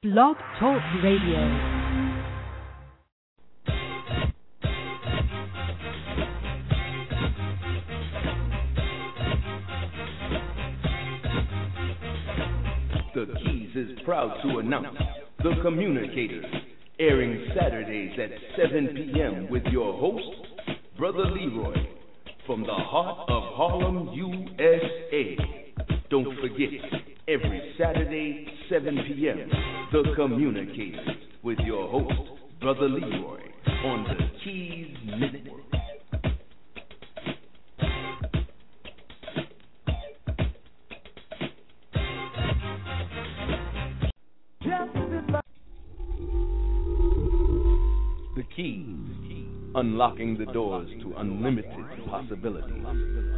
Blog Talk Radio. The Keys is proud to announce The Communicators, airing Saturdays at 7 p.m. with your host, Brother Leroy, from the heart of Harlem, USA. Don't forget, every Saturday, 7 p.m., The Communicators with your host, Brother Leroy, on the Keys Network. The Keys, unlocking the doors to unlimited possibilities.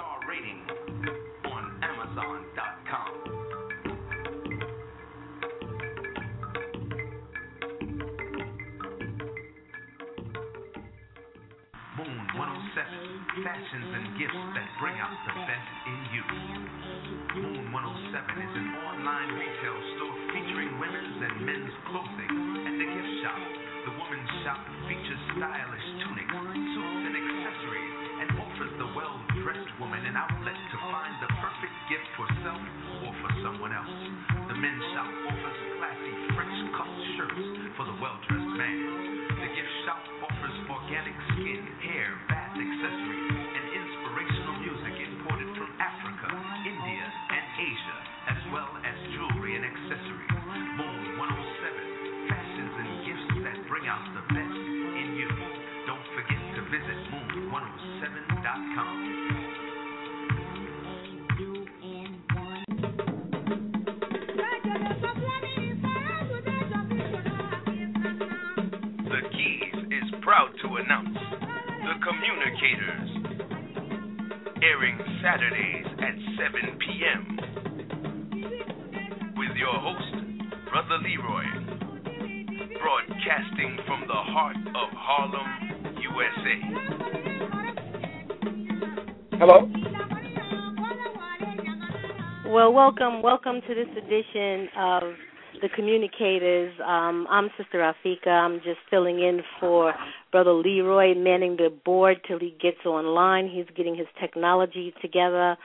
fashions and gifts that bring out the best in you. Moon 107 is an online retail store featuring women's and men's clothing and a gift shop. The woman's shop features stylish tunics, suits, and accessories and offers the well dressed woman an outlet to find the perfect gift for self or for someone else. The men's shop announce The Communicators, airing Saturdays at 7 p.m. with your host, Brother Leroy, broadcasting from the heart of Harlem, USA. Hello? Well, welcome, welcome to this edition of the Communicators. Um, I'm Sister Afika. I'm just filling in for Brother Leroy, manning the board till he gets online. He's getting his technology together.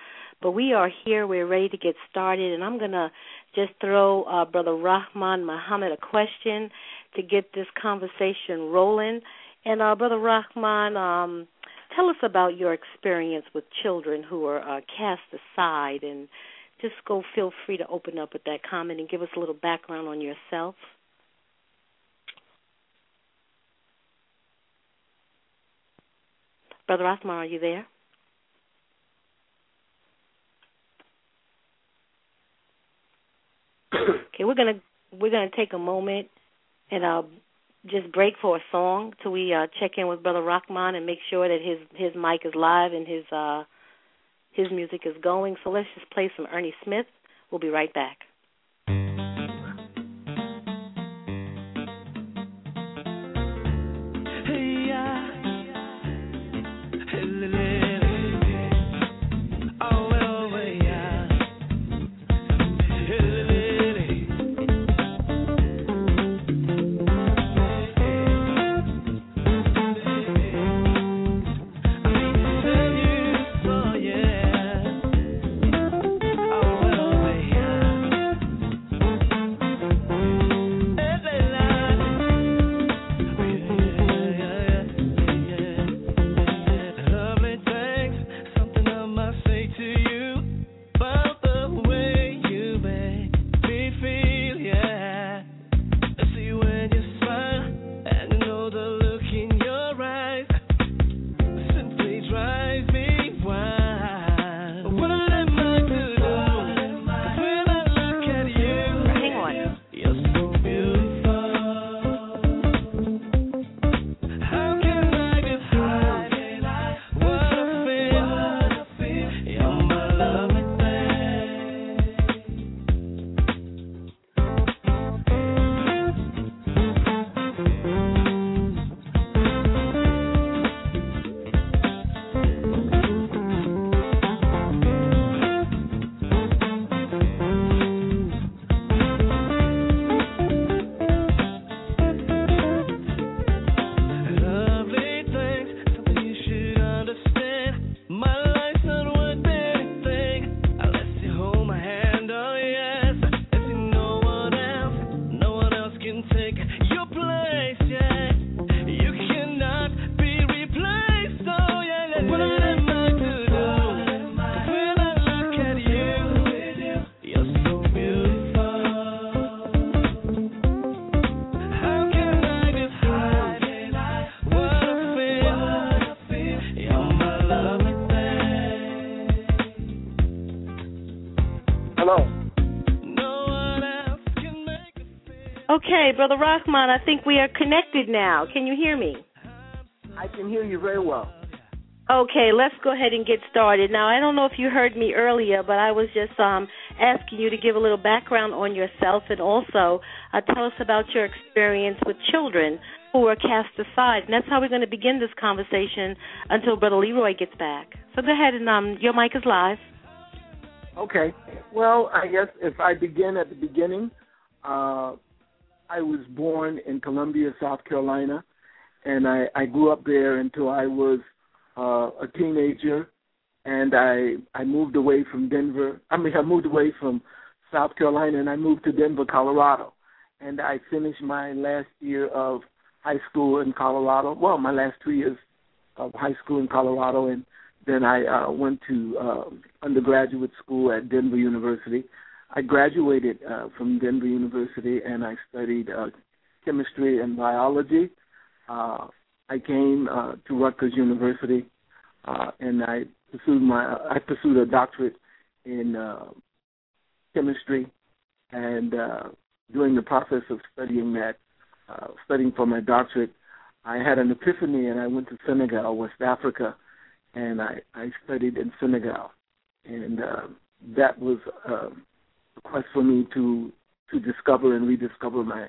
But we are here. We're ready to get started, and I'm gonna just throw uh, Brother Rahman Muhammad a question to get this conversation rolling. And uh, Brother Rahman, um, tell us about your experience with children who are uh, cast aside and just go feel free to open up with that comment and give us a little background on yourself. Brother Rahman, are you there? okay, we're gonna we're gonna take a moment and uh just break for a song till we uh check in with Brother Rahman and make sure that his his mic is live and his uh his music is going. So let's just play some Ernie Smith. We'll be right back. Okay, Brother Rahman, I think we are connected now. Can you hear me? I can hear you very well. Okay, let's go ahead and get started. Now, I don't know if you heard me earlier, but I was just um, asking you to give a little background on yourself and also uh, tell us about your experience with children who were cast aside. And that's how we're going to begin this conversation until Brother Leroy gets back. So go ahead and um, your mic is live. Okay. Well, I guess if I begin at the beginning, uh, I was born in Columbia, South Carolina, and I, I grew up there until I was uh, a teenager, and I I moved away from Denver. I mean, I moved away from South Carolina, and I moved to Denver, Colorado, and I finished my last year of high school in Colorado. Well, my last two years of high school in Colorado, and then I uh, went to uh, undergraduate school at Denver University. I graduated uh, from Denver University, and I studied uh, chemistry and biology. Uh, I came uh, to Rutgers University, uh, and I pursued my I pursued a doctorate in uh, chemistry, and uh, during the process of studying that, uh, studying for my doctorate, I had an epiphany, and I went to Senegal, West Africa, and I I studied in Senegal, and uh, that was uh, quest for me to to discover and rediscover my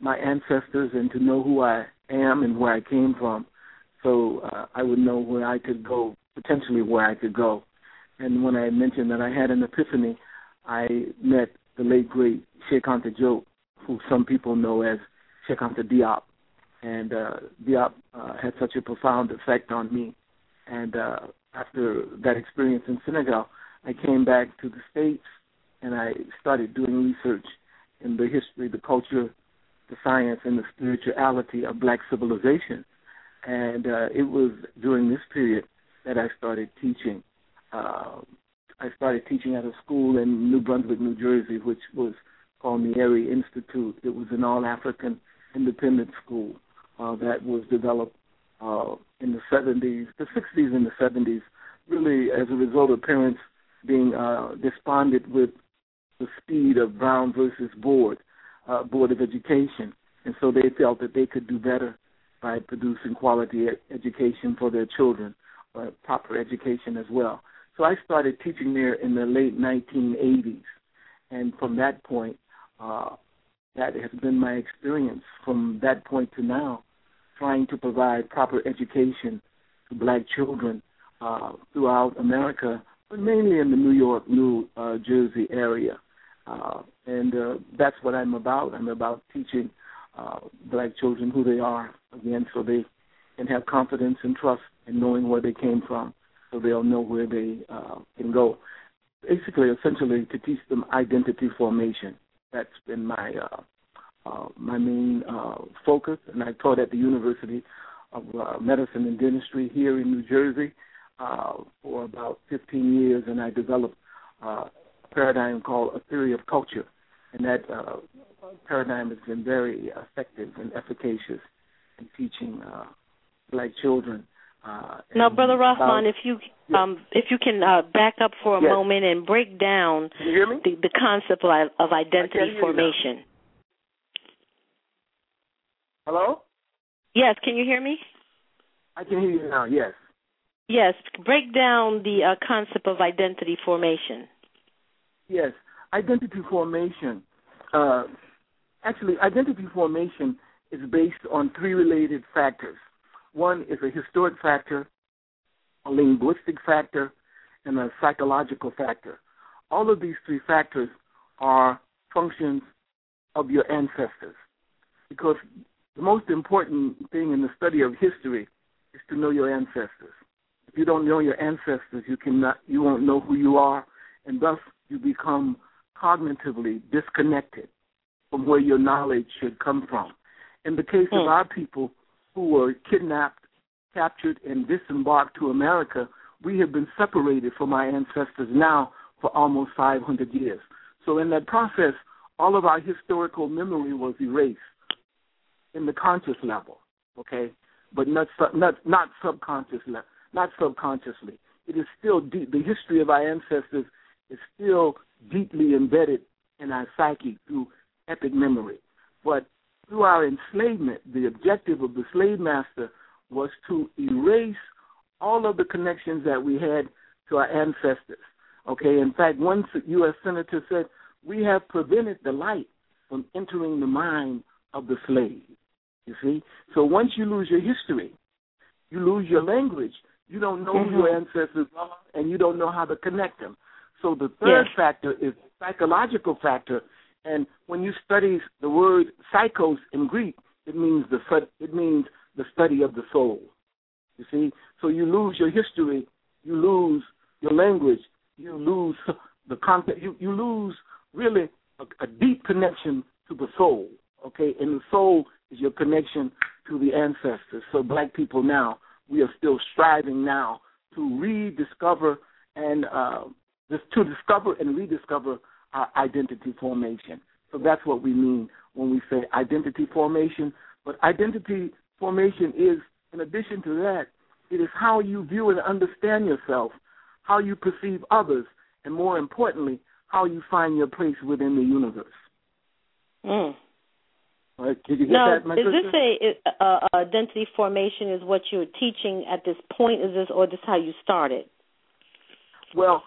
my ancestors and to know who I am and where I came from, so uh, I would know where I could go, potentially where I could go. And when I mentioned that I had an epiphany, I met the late great Cheikh Anta Diop, who some people know as Cheikh Anta Diop, and uh, Diop uh, had such a profound effect on me. And uh, after that experience in Senegal, I came back to the States and I started doing research in the history, the culture, the science and the spirituality of black civilization. And uh, it was during this period that I started teaching. Uh, I started teaching at a school in New Brunswick, New Jersey, which was called the Eyrie Institute. It was an all African independent school uh, that was developed uh, in the 70s, the 60s and the 70s, really as a result of parents being uh, despondent with the speed of Brown versus Board uh, Board of Education, and so they felt that they could do better by producing quality education for their children, or proper education as well. So I started teaching there in the late 1980s, and from that point, uh, that has been my experience from that point to now, trying to provide proper education to black children uh, throughout America, but mainly in the New York, New uh, Jersey area. Uh, and uh, that's what I'm about. I'm about teaching uh, black children who they are, again, so they can have confidence and trust in knowing where they came from, so they'll know where they uh, can go. Basically, essentially, to teach them identity formation. That's been my uh, uh, my main uh, focus, and I taught at the University of uh, Medicine and Dentistry here in New Jersey uh, for about 15 years, and I developed uh, paradigm called a theory of culture, and that uh, paradigm has been very effective and efficacious in teaching uh, black children. Uh, now, Brother Rahman, if you um, if you can uh, back up for a yes. moment and break down the, the concept of, of identity formation. Hello. Yes, can you hear me? I can hear you now. Yes. Yes, break down the uh, concept of identity formation. Yes, identity formation. Uh, actually, identity formation is based on three related factors. One is a historic factor, a linguistic factor, and a psychological factor. All of these three factors are functions of your ancestors. Because the most important thing in the study of history is to know your ancestors. If you don't know your ancestors, you cannot you won't know who you are, and thus you become cognitively disconnected from where your knowledge should come from. In the case of hmm. our people who were kidnapped, captured, and disembarked to America, we have been separated from our ancestors now for almost 500 years. So, in that process, all of our historical memory was erased in the conscious level, okay, but not not not subconscious not subconsciously. It is still deep. The history of our ancestors is still deeply embedded in our psyche through epic memory. But through our enslavement, the objective of the slave master was to erase all of the connections that we had to our ancestors. Okay, in fact, one U.S. senator said, We have prevented the light from entering the mind of the slave. You see? So once you lose your history, you lose your language. You don't know mm-hmm. who your ancestors are, and you don't know how to connect them. So the third yes. factor is psychological factor, and when you study the word psychos in Greek, it means the it means the study of the soul. You see, so you lose your history, you lose your language, you lose the content, you you lose really a, a deep connection to the soul. Okay, and the soul is your connection to the ancestors. So black people now, we are still striving now to rediscover and uh, to discover and rediscover our identity formation. So that's what we mean when we say identity formation. But identity formation is, in addition to that, it is how you view and understand yourself, how you perceive others, and more importantly, how you find your place within the universe. Mm. Right, did you get now, that, my is sister? this a, a, a identity formation? Is what you're teaching at this point? Is this or this how you started? Well,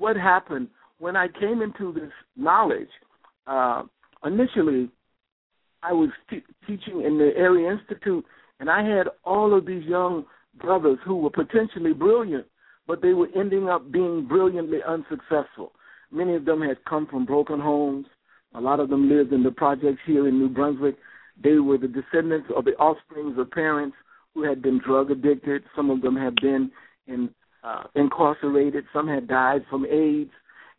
what happened when I came into this knowledge? Uh, initially, I was t- teaching in the area institute, and I had all of these young brothers who were potentially brilliant, but they were ending up being brilliantly unsuccessful. Many of them had come from broken homes. A lot of them lived in the projects here in New Brunswick. They were the descendants of the offsprings of parents who had been drug addicted. Some of them had been in, uh, incarcerated. Some had died from AIDS.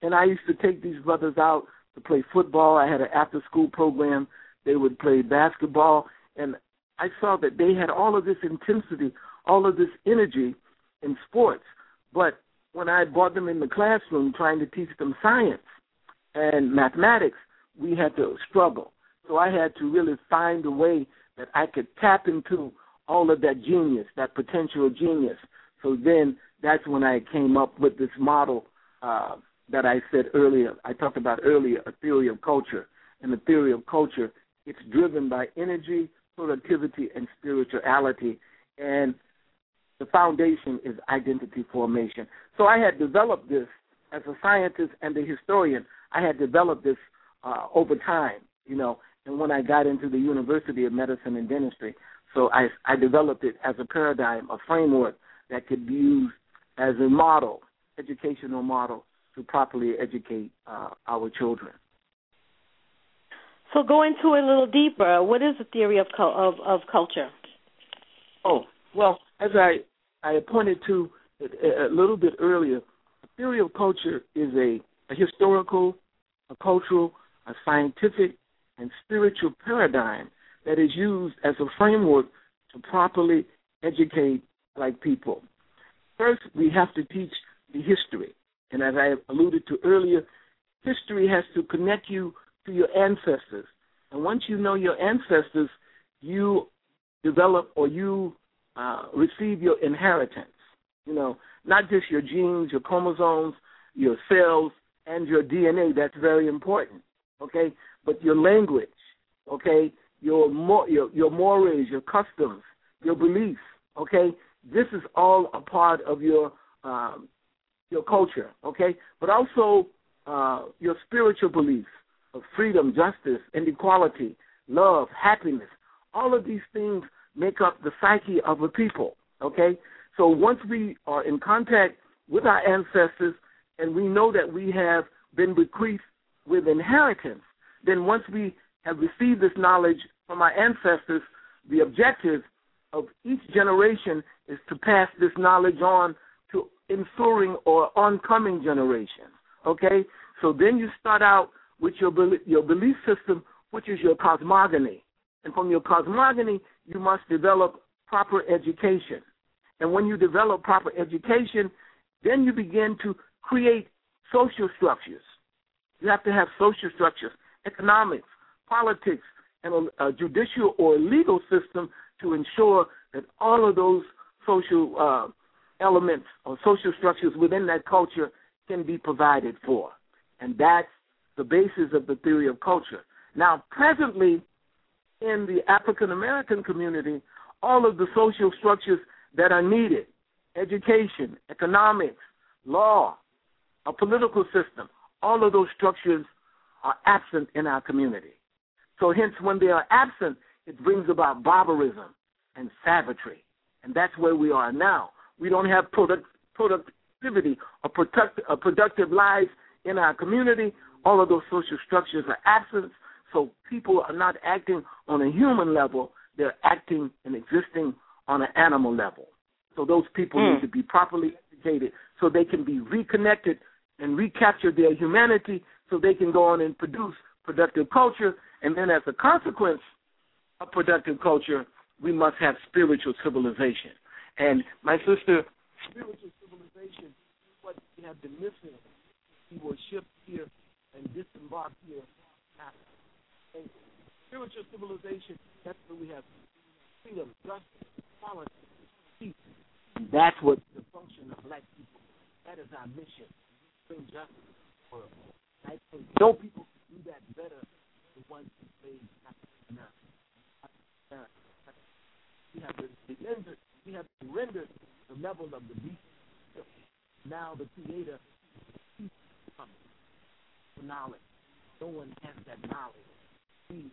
And I used to take these brothers out to play football. I had an after school program. They would play basketball. And I saw that they had all of this intensity, all of this energy in sports. But when I brought them in the classroom trying to teach them science and mathematics, we had to struggle. So I had to really find a way that I could tap into all of that genius, that potential genius. So then that's when I came up with this model uh, that I said earlier. I talked about earlier, a theory of culture. And the theory of culture, it's driven by energy, productivity, and spirituality. And the foundation is identity formation. So I had developed this as a scientist and a historian. I had developed this uh, over time, you know. And when I got into the University of Medicine and Dentistry, so I, I developed it as a paradigm, a framework that could be used as a model, educational model, to properly educate uh, our children. So go into it a little deeper. What is the theory of of, of culture? Oh well, as I I pointed to a, a little bit earlier, the theory of culture is a, a historical, a cultural, a scientific, and spiritual paradigm that is used as a framework to properly educate black people. First, we have to teach the history. And as I alluded to earlier, history has to connect you to your ancestors. And once you know your ancestors, you develop or you uh, receive your inheritance. You know, not just your genes, your chromosomes, your cells, and your DNA. That's very important. Okay, but your language. Okay, your your your mores, your customs, your beliefs. Okay, this is all a part of your um, your culture, okay? But also uh, your spiritual beliefs of freedom, justice, and equality, love, happiness. All of these things make up the psyche of a people, okay? So once we are in contact with our ancestors and we know that we have been bequeathed with inheritance, then once we have received this knowledge from our ancestors, the objective of each generation is to pass this knowledge on to ensuing or oncoming generations. Okay, so then you start out with your your belief system, which is your cosmogony, and from your cosmogony you must develop proper education. And when you develop proper education, then you begin to create social structures. You have to have social structures, economics, politics, and a, a judicial or legal system to ensure that all of those social uh, elements or social structures within that culture can be provided for. And that's the basis of the theory of culture. Now, presently, in the African American community, all of the social structures that are needed education, economics, law, a political system all of those structures are absent in our community. So, hence, when they are absent, it brings about barbarism and savagery. And that's where we are now. We don't have product, productivity or product, or productive lives in our community. All of those social structures are absent. So people are not acting on a human level, they're acting and existing on an animal level. So those people mm. need to be properly educated so they can be reconnected and recapture their humanity so they can go on and produce productive culture. And then as a consequence of productive culture, we must have spiritual civilization. And my sister, spiritual civilization is what we have been missing. We were shipped here and disembarked here. And spiritual civilization, that's where we have freedom, justice, equality, peace. That's what the function of black people. That is our mission. Bring justice to the world. I think no people do that better than ones who say enough. We have to render, we have the level of the beast. Now the Creator for knowledge. No one has that knowledge. We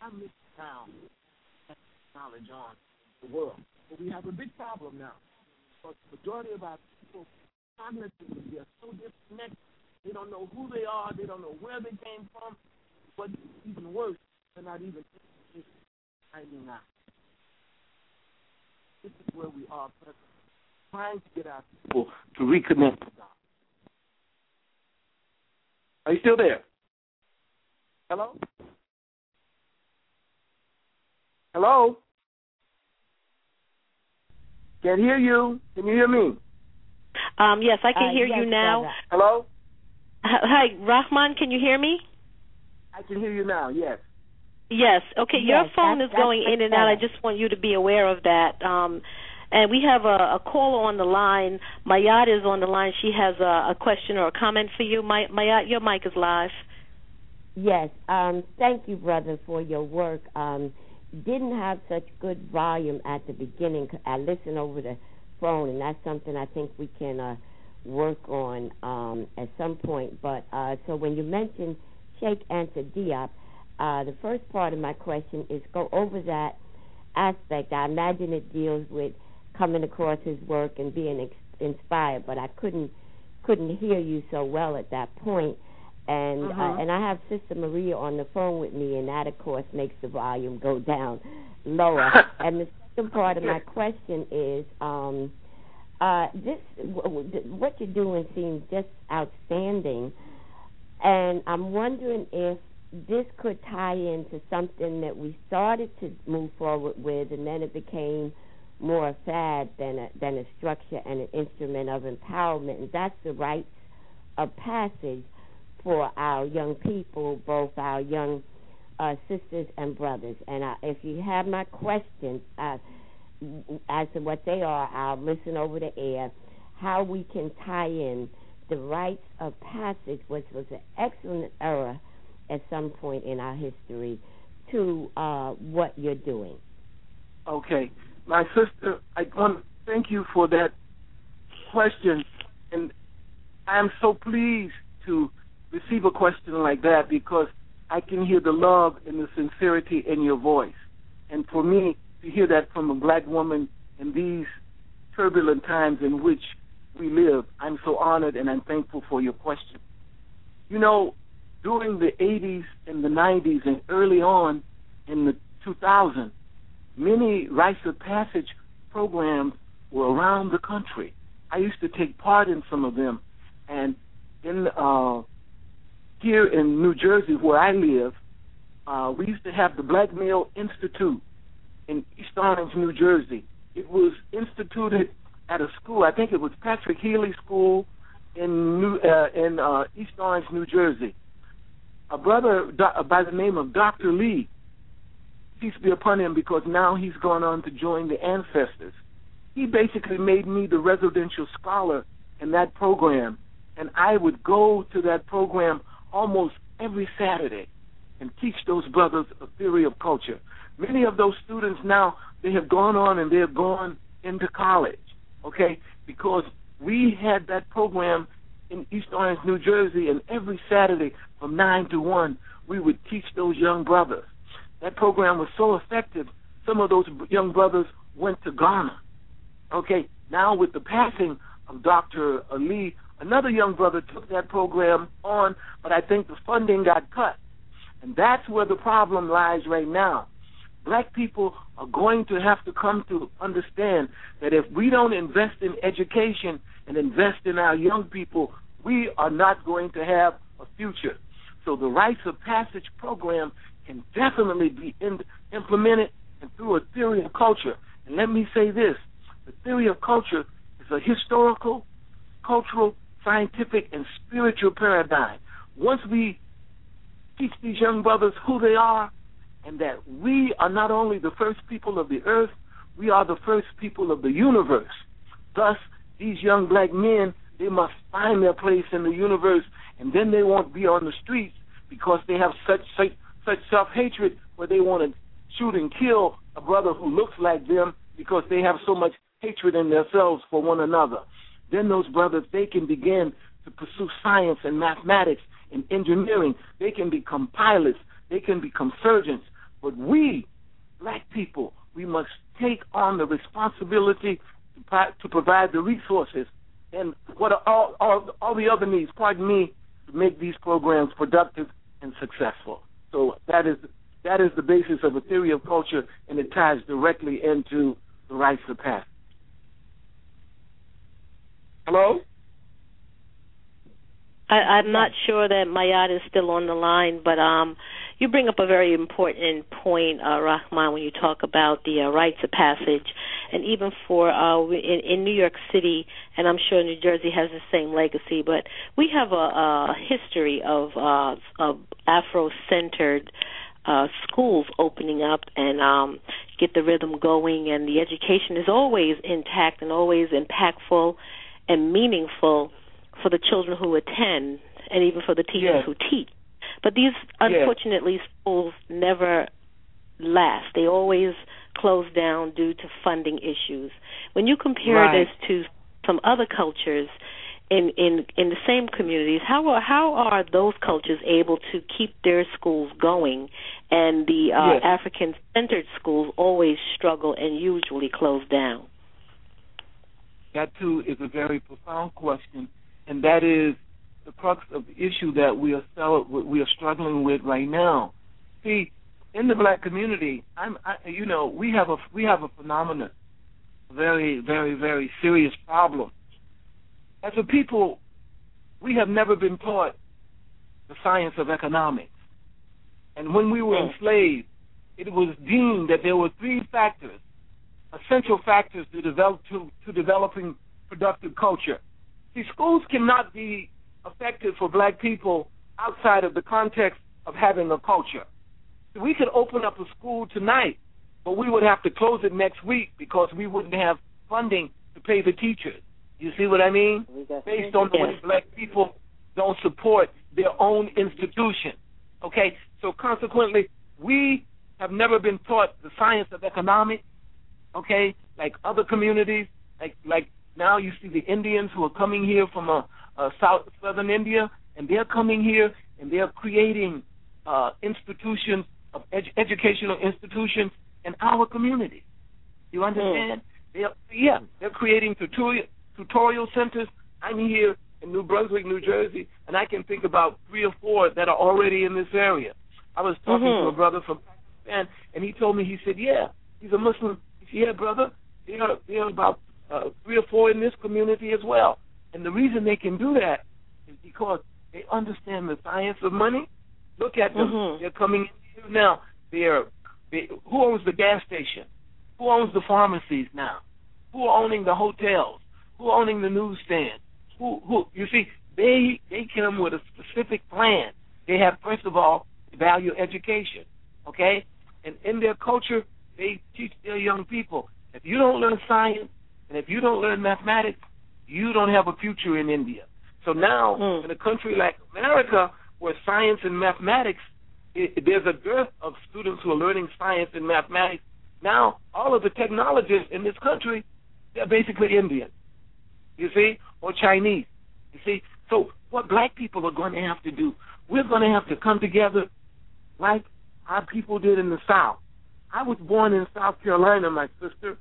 I miss now knowledge on the world. But we have a big problem now. Because the majority of our people cognitively they are so disconnected. They don't know who they are, they don't know where they came from. But even worse, they're not even finding out. This is where we are trying to get our people to reconnect with God. Are you still there? Hello? Hello? Can't hear you. Can you hear me? Um, yes, I can uh, hear yes, you now. Hello? Hi, Rahman, can you hear me? I can hear you now, yes. Yes. Okay, your Yes, phone is going in and out. I just want you to be aware of that. Um, and we have a, a caller on the line. Mayat is on the line. She has a, a question or a comment for you. My, Mayat, your mic is live. Yes. Um, thank you, brother, for your work. Um, didn't have such good volume at the beginning. I listened over the phone, and that's something I think we can uh, work on um, at some point. But uh, so when you mentioned Cheikh Anta Diop, uh, the first part of my question is go over that aspect. I imagine it deals with coming across his work and being ex- inspired, but I couldn't couldn't hear you so well at that point. And uh, Mhm. and I have Sister Maria on the phone with me, and that of course makes the volume go down lower. and the second part of my question is, um, uh, this w- w- what you're doing seems just outstanding, and I'm wondering if this could tie into something that we started to move forward with, and then it became more a fad than a than a structure and an instrument of empowerment, and that's the rites of passage for our young people, both our young uh, sisters and brothers. And I, if you have my questions uh, as to what they are, I'll listen over the air. How we can tie in the rites of passage, which was an excellent era at some point in our history, to uh, what you're doing. Okay. My sister, I want to thank you for that question. And I am so pleased to receive a question like that because I can hear the love and the sincerity in your voice. And for me to hear that from a black woman in these turbulent times in which we live, I'm so honored and I'm thankful for your question. You know, during the 80s and the 90s and early on in the 2000s, many rites of passage programs were around the country. I used to take part in some of them, and in uh, here in New Jersey, where I live, uh, we used to have the Black Male Institute in East Orange, New Jersey. It was instituted at a school. I think it was Patrick Healy School in New uh, in uh, East Orange, New Jersey. A brother by the name of Dr. Lee peace be upon him because now he's gone on to join the ancestors. He basically made me the residential scholar in that program, and I would go to that program almost every Saturday and teach those brothers a theory of culture. Many of those students now they have gone on and they have gone into college, okay? Because we had that program in East Orange, New Jersey, and every Saturday from nine to one, we would teach those young brothers. That program was so effective. Some of those young brothers went to Ghana. Okay, now with the passing of Dr. Ali, another young brother took that program on, but I think the funding got cut. And that's where the problem lies right now. Black people are going to have to come to understand that if we don't invest in education and invest in our young people, we are not going to have a future. So the rites of passage program can definitely be in, implemented and through a theory of culture. And let me say this the theory of culture is a historical, cultural, scientific, and spiritual paradigm. Once we teach these young brothers who they are and that we are not only the first people of the earth, we are the first people of the universe. Thus, these young black men, they must find their place in the universe, and then they won't be on the streets because they have such such, such self hatred where they want to shoot and kill a brother who looks like them because they have so much hatred in themselves for one another. Then those brothers, they can begin to pursue science and mathematics and engineering. They can become pilots. They can become surgeons. But we, black people, we must take on the responsibility to, to provide the resources and what are all, all, all the other needs, pardon me, to make these programs productive and successful. So that is that is the basis of a theory of culture, and it ties directly into the rites of passage. Hello? I, I'm not sure that Mayat is still on the line, but um, you bring up a very important point, uh, Rahman, when you talk about the uh, rites of passage, and even for uh, in, in New York City, and I'm sure New Jersey has the same legacy, but we have a, a history of, uh, of Afro-centered uh, schools opening up and um, get the rhythm going, and the education is always intact and always impactful and meaningful for the children who attend, and even for the teachers yes. who teach. But these, unfortunately, yes. schools never last. They always close down due to funding issues. When you compare right. this to some other cultures in in in the same communities, how are how are those cultures able to keep their schools going, and the uh, yes. African centered schools always struggle and usually close down? That too is a very profound question, and that is the crux of the issue that we are we are struggling with right now. See, in the black community, I'm, I, you know, we have a we have a phenomenon, a very, very, very serious problem. As a people, we have never been taught the science of economics, and when we were enslaved, it was deemed that there were three factors, essential factors to develop to, to developing productive culture. See, schools cannot be effective for black people outside of the context of having a culture. We could open up a school tonight, but we would have to close it next week because we wouldn't have funding to pay the teachers. You see what I mean? Based on the way black people don't support their own institution. Okay? So consequently, we have never been taught the science of economics, okay, like other communities, like like now you see the Indians who are coming here from a, a south southern India, and they're coming here and they're creating uh, institutions of edu- educational institutions in our community. You understand? They're, yeah, they're creating tutorial tutorial centers. I'm here in New Brunswick, New Jersey, and I can think about three or four that are already in this area. I was talking Mhm. to a brother from Pakistan, and he told me he said, "Yeah, he's a Muslim." He said, "Yeah, brother, there are there are about uh, three or four in this community as well." And the reason they can do that is because they understand the science of money. Look at them; Mhm. they're coming in now. They're they, who owns the gas station? Who owns the pharmacies now? Who are owning the hotels? Who are owning the newsstand? Who who you see they they come with a specific plan. They have first of all value education, okay? And in their culture they teach their young people if you don't learn science and if you don't learn mathematics, you don't have a future in India. So now Mm. in a country like America where science and mathematics, it, there's a dearth of students who are learning science and mathematics. Now, all of the technologists in this country, they're basically Indian, you see, or Chinese. You see, so what black people are going to have to do, we're going to have to come together like our people did in the South. I was born in South Carolina, my sister.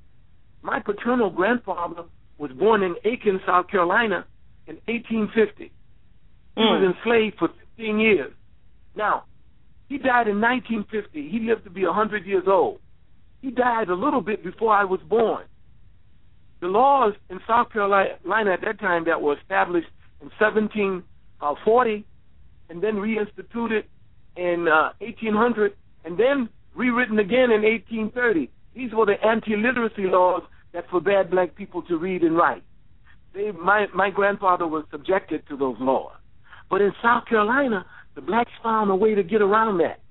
My paternal grandfather was born in Aiken, South Carolina in 1850. He was Mm. enslaved for 15 years. Now, he died in 1950. He lived to be 100 years old. He died a little bit before I was born. The laws in South Carolina at that time that were established in 1740 and then reinstituted in uh, 1800 and then rewritten again in 1830. These were the anti-literacy laws that forbade black people to read and write. They, my my grandfather was subjected to those laws, but in South Carolina, the blacks found a way to get around that.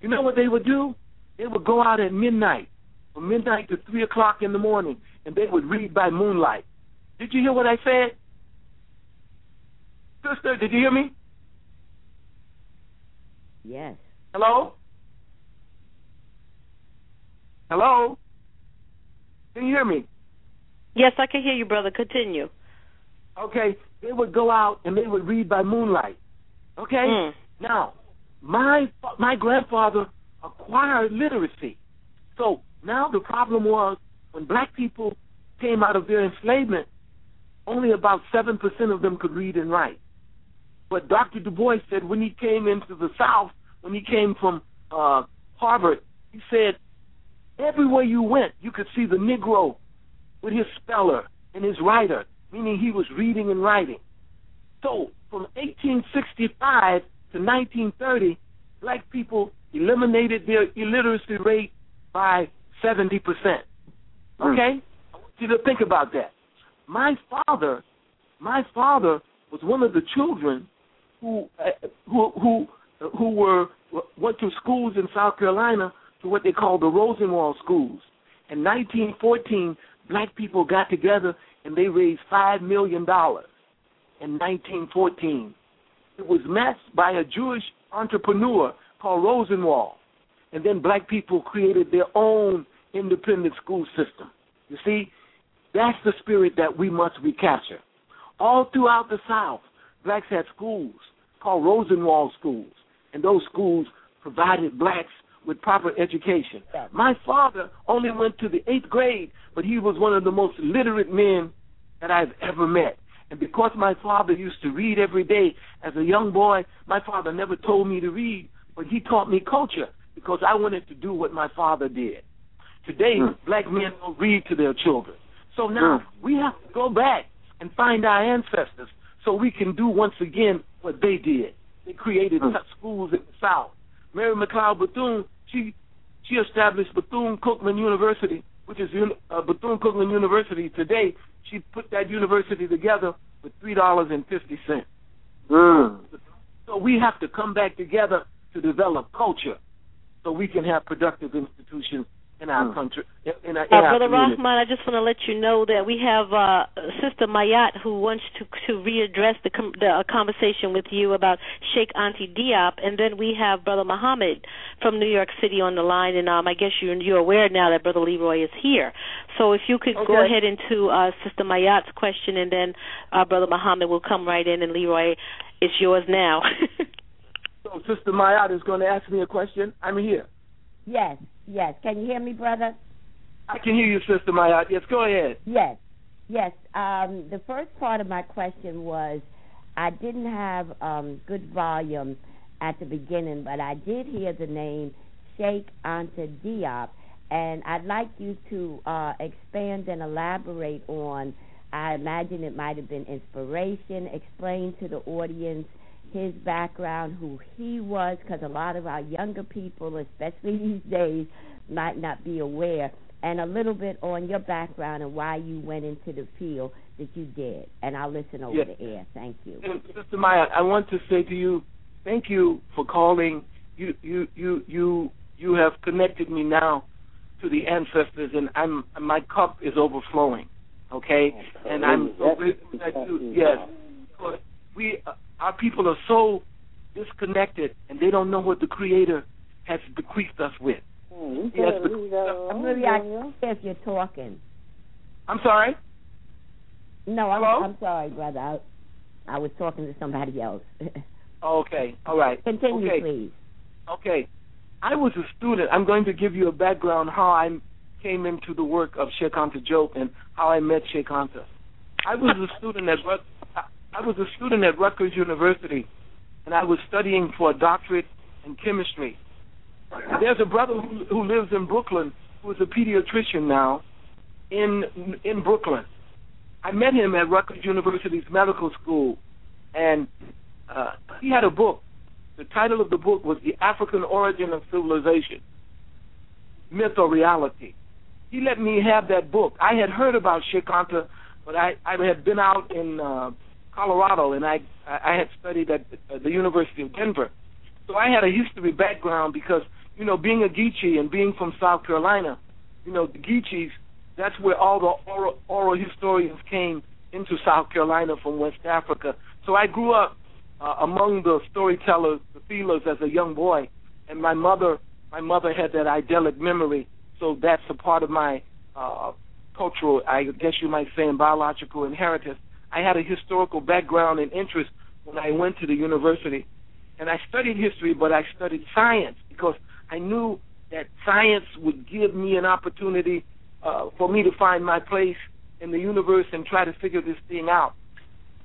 You know what they would do? They would go out at midnight, from midnight to three o'clock in the morning, and they would read by moonlight. Did you hear what I said, sister? Did you hear me? Yes. Hello? Hello? Can you hear me? Yes, I can hear you, brother. Continue. Okay, they would go out and they would read by moonlight. Okay? Mm. Now, my my grandfather acquired literacy. So now the problem was when black people came out of their enslavement, only about seven percent of them could read and write. But Dr. Du Bois said when he came into the South, when he came from uh, Harvard, he said everywhere you went, you could see the Negro with his speller and his writer, meaning he was reading and writing. So from 1865 to 1930, black people eliminated their illiteracy rate by 70%. Okay? I want you to think about that. My father, my father was one of the children who uh, who who who were went to schools in South Carolina to what they called the Rosenwald schools. In 1914, black people got together and they raised five million dollars. In 1914, it was matched by a Jewish entrepreneur called Rosenwald, and then black people created their own independent school system. You see, that's the spirit that we must recapture. All throughout the South, blacks had schools called Rosenwald schools, and those schools provided blacks with proper education. My father only went to the eighth grade, but he was one of the most literate men that I've ever met. And because my father used to read every day as a young boy, my father never told me to read, but he taught me culture because I wanted to do what my father did. Today, hmm. black men don't read to their children. So now hmm. we have to go back and find our ancestors so we can do once again what they did. They created hmm. such schools in the South. Mary McLeod Bethune, she she established Bethune Cookman University, which is uh, Bethune Cookman University today. She put that university together with three dollars and fifty cents. So we have to come back together to develop culture, so we can have productive institutions in our country, in our, in Uh, our Brother community. Rahman, I just want to let you know that we have uh, Sister Mayat who wants to to readdress the, com- the uh, conversation with you about Cheikh Anta Diop, and then we have Brother Muhammad from New York City on the line, and um, I guess you're you're aware now that Brother Leroy is here. So if you could go Okay. ahead into uh, Sister Mayat's question, and then uh, Brother Muhammad will come right in, and Leroy, it's yours now. So Sister Mayat is going to ask me a question. I'm here. Yes, yes. Can you hear me, brother? I can hear you, Sister Mayat. Yes, go ahead. Yes, yes. Um, the first part of my question was I didn't have um, good volume at the beginning, but I did hear the name Cheikh Anta Diop, and I'd like you to uh, expand and elaborate on. I imagine it might have been inspiration. Explain to the audience his background, who he was, because a lot of our younger people, especially these days, might not be aware and a little bit on your background and why you went into the field that you did. And I'll listen over Yes. the air. Thank you. And Sister Mayat, I want to say to you, thank you for calling. You you you you you have connected me now to the ancestors, and I'm my cup is overflowing. Okay, and I'm so grateful that you yes, because we uh, our people are so disconnected and they don't know what the Creator has bequeathed us with. Mm, he has bequeathed us. Maybe I if you're talking. I'm sorry. No, I'm, Hello? I'm sorry, brother. I, I was talking to somebody else. okay, all right. Continue, okay. please. Okay. I was a student. I'm going to give you a background how I came into the work of Cheikh Anta Diop and how I met Cheikh Anta. I was a student at I was a student at Rutgers University, and I was studying for a doctorate in chemistry. There's a brother who, who lives in Brooklyn who is a pediatrician now in in Brooklyn. I met him at Rutgers University's medical school, and uh, he had a book. The title of the book was The African Origin of Civilization, Myth or Reality. He let me have that book. I had heard about Cheikh Anta, but I, I had been out in uh, Colorado, and I I had studied at the University of Denver. So I had a history background because, you know, being a Geechee and being from South Carolina, you know, the Geechees, that's where all the oral, oral historians came into South Carolina from West Africa. So I grew up uh, among the storytellers, the feelers, as a young boy, and my mother, my mother had that idyllic memory. So that's a part of my uh, cultural, I guess you might say, and biological inheritance. I had a historical background and interest when I went to the university, and I studied history, but I studied science because I knew that science would give me an opportunity uh, for me to find my place in the universe and try to figure this thing out,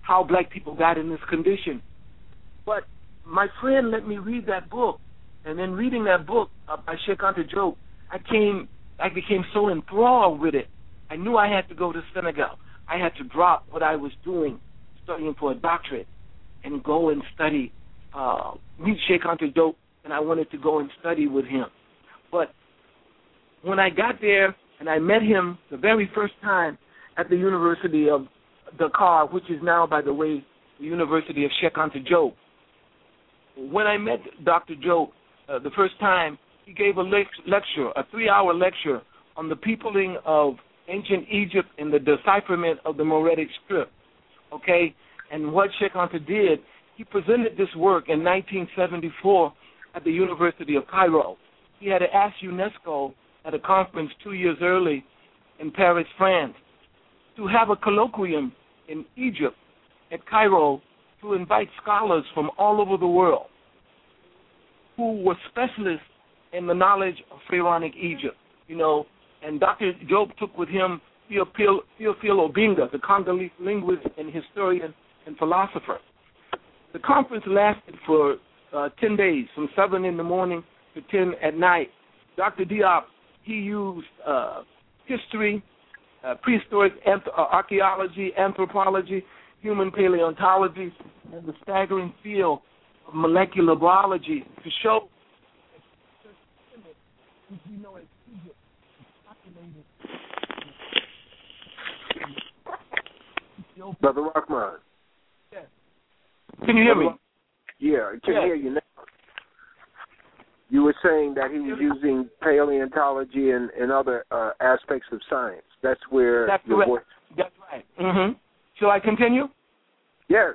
how black people got in this condition. But my friend let me read that book, and then reading that book uh, by Cheikh Anta Diop, I came, I became so enthralled with it. I knew I had to go to Senegal. I had to drop what I was doing, studying for a doctorate, and go and study, uh, meet Cheikh Anta Diop, and I wanted to go and study with him. But when I got there and I met him the very first time at the University of Dakar, which is now, by the way, the University of Cheikh Anta Diop. When I met Dr. Diop uh, the first time, he gave a le- lecture, a three-hour lecture on the peopling of ancient Egypt and the decipherment of the Meroitic script. Okay, and what Cheikh Anta did, he presented this work in 1974 at the University of Cairo. He had asked UNESCO at a conference two years early in Paris, France, to have a colloquium in Egypt at Cairo to invite scholars from all over the world who were specialists in the knowledge of Pharaonic Egypt. You know, and Dr. Diop took with him Theophile Obenga, the Congolese linguist and historian and philosopher. The conference lasted for uh, 10 days, from 7 in the morning to 10 at night. Dr. Diop, he used uh, history, uh, prehistoric anth- uh, archaeology, anthropology, human paleontology, and the staggering field of molecular biology to show know Brother Rahman. Yes. Can you hear me? Yeah, I can Yes. hear you now. You were saying that he was using paleontology and, and other uh, aspects of science. That's where That's your correct. voice. That's right. Mm-hmm. Shall I continue? Yes.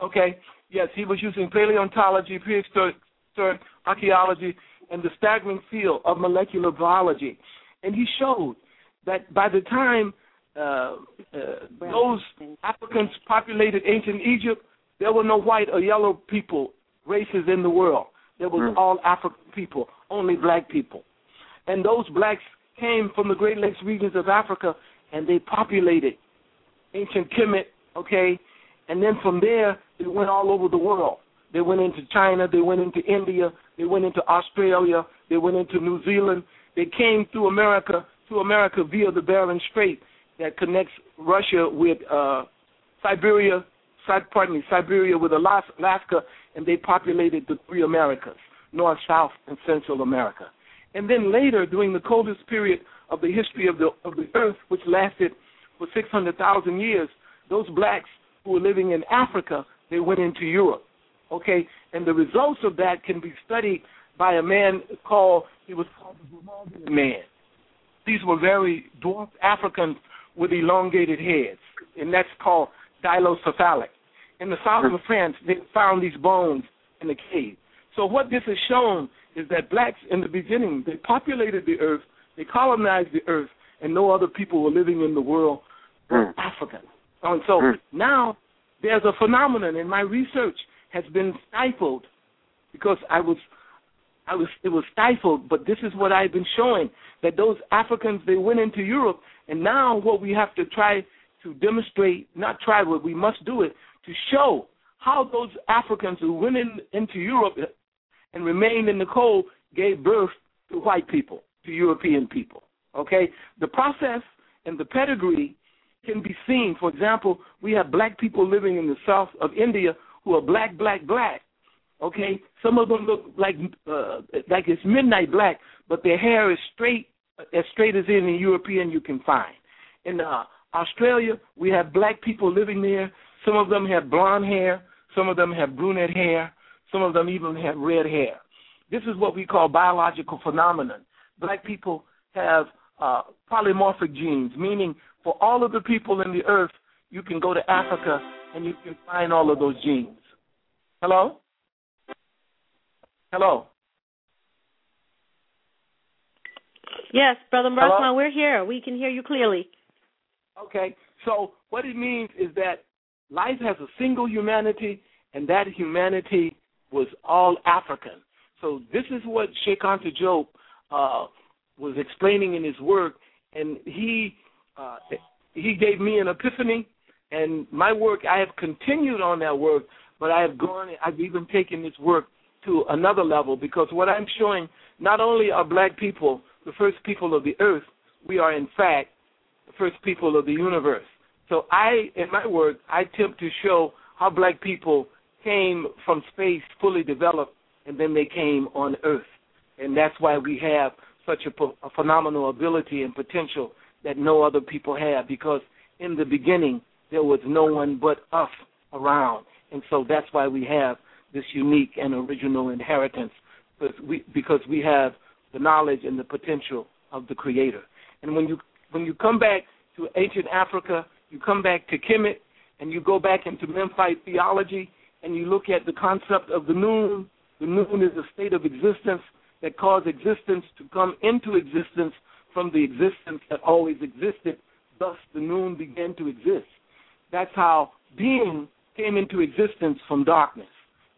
Okay. Yes, he was using paleontology, prehistoric archaeology, and the staggering field of molecular biology. And he showed that by the time uh, uh, those Africans populated ancient Egypt, there were no white or yellow people, races in the world. There was Mm. all African people, only black people. And those blacks came from the Great Lakes regions of Africa, and they populated ancient Kemet, okay? And then from there, they went all over the world. They went into China, they went into India, they went into Australia, they went into New Zealand. They came through America, to America via the Bering Strait that connects Russia with uh, Siberia, Si- pardon me, Siberia with Alaska, and they populated the three Americas, North, South, and Central America. And then later, during the coldest period of the history of the of the Earth, which lasted for 600,000 years, those blacks who were living in Africa, they went into Europe. Okay, and the results of that can be studied by a man called he was called the Grimaldian man. These were very dwarfed Africans with elongated heads, and that's called dolichocephalic. In the south of France, they found these bones in a cave. So what this has shown is that blacks in the beginning they populated the earth, they colonized the earth, and no other people were living in the world but Mm. Africans. And so Mm. now there's a phenomenon, and my research has been stifled because I was, I was, it was stifled. But this is what I've been showing that those Africans they went into Europe, and now what we have to try to demonstrate, not try, but we must do it to show how those Africans who went in, into Europe and remained in the cold gave birth to white people, to European people. Okay, the process and the pedigree can be seen. For example, we have black people living in the south of India who are black, black, black. Okay, some of them look like uh, like it's midnight black, but their hair is straight, as straight as any European you can find. In uh, Australia, we have black people living there. Some of them have blonde hair, some of them have brunette hair, some of them even have red hair. This is what we call biological phenomenon. Black people have uh, polymorphic genes, meaning for all of the people in the earth, you can go to Africa and you can find all of those genes. Hello? Hello? Yes, Brother Hello? We're here. We can hear you clearly. Okay, so what it means is that life has a single humanity, and that humanity was all African. So this is what Cheikh Anta Diop uh, was explaining in his work, and he uh, he gave me an epiphany, and my work I have continued on that work, but I have gone, I've even taken this work to another level because what I'm showing not only are black people the first people of the earth, we are in fact the first people of the universe. So I, in my work, I attempt to show how black people came from space fully developed, and then they came on Earth, and that's why we have such a, a phenomenal ability and potential that no other people have. Because in the beginning there was no one but us around, and so that's why we have this unique and original inheritance, because we, because we have the knowledge and the potential of the Creator. And when you when you come back to ancient Africa, you come back to Kemet, and you go back into Memphite theology, and you look at the concept of the noon. The noon is a state of existence that caused existence to come into existence from the existence that always existed. Thus, the noon began to exist. That's how being came into existence from darkness.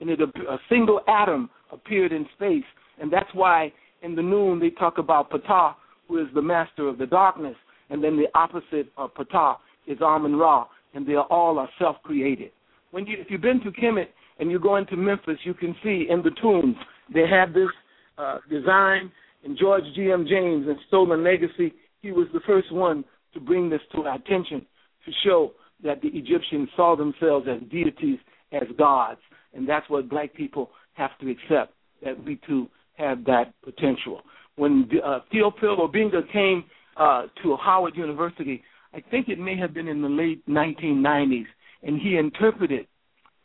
And it, a single atom appeared in space. And that's why in the noon they talk about Ptah, who is the master of the darkness. And then the opposite of Ptah is Amun Ra. And they are all are self-created. When you, if you've been to Kemet and you go into Memphis, you can see in the tombs they have this uh, design. And George G.M. James in Stolen Legacy, he was the first one to bring this to our attention to show that the Egyptians saw themselves as deities, as gods, and that's what black people have to accept that we too have that potential. When uh, Theophile Obenga came uh, to Howard University, I think it may have been in the late 1990s, and he interpreted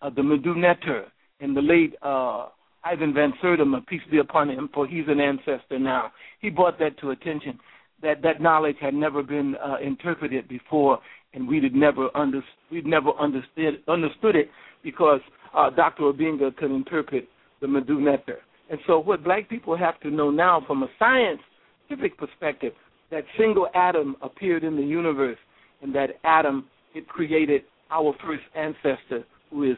uh, the Medu Neter and the late uh, Ivan Van Sertima, peace be upon him, for he's an ancestor now. He brought that to attention that that knowledge had never been uh, interpreted before, and we would never under, we'd never understood understood it because uh, Dr. Obenga could interpret the Medu Neter. And so, what black people have to know now, from a scientific perspective, that single atom appeared in the universe, and that atom it created our first ancestor, who is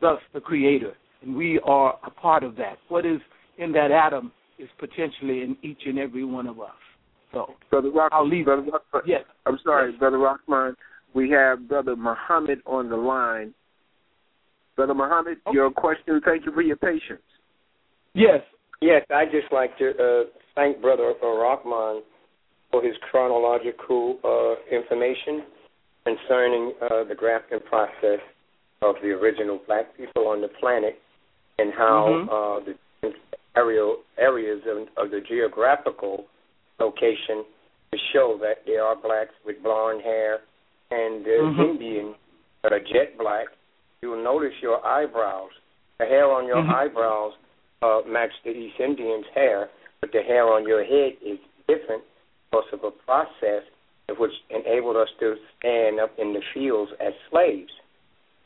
thus the creator, and we are a part of that. What is in that atom is potentially in each and every one of us. So, Brother Rock, I'll leave. Brother Rock, yes, I'm sorry, Yes. Brother Rahman. We have Brother Muhammad on the line. Brother Muhammad, Okay. your question. Thank you for your patience. yes, Yes, I'd just like to uh, thank Brother Rahman for his chronological uh, information concerning uh, the grafting process of the original black people on the planet and how Mhm. uh, the different aerial areas of, of the geographical location to show that there are blacks with blonde hair and there's Mhm. Indians that are jet black. You'll notice your eyebrows. The hair on your Mhm. eyebrows uh, match the East Indians' hair, but the hair on your head is different because of a process which enabled us to stand up in the fields as slaves.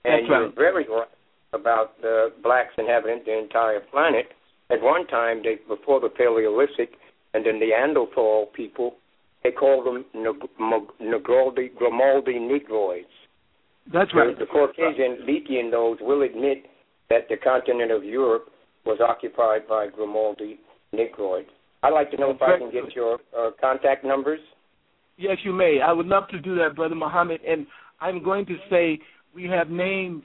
And That's you're right. very right. about the blacks inhabiting the entire planet. At one time, they before the Paleolithic and the Neanderthal people, they called them Negroids, Grimaldi Negroids. That's right. The, the Caucasian Leakian those will admit that the continent of Europe was occupied by Grimaldi Negroids. I'd like to know if I can get your uh, contact numbers. Yes, you may. I would love to do that, Brother Muhammad. And I'm going to say we have names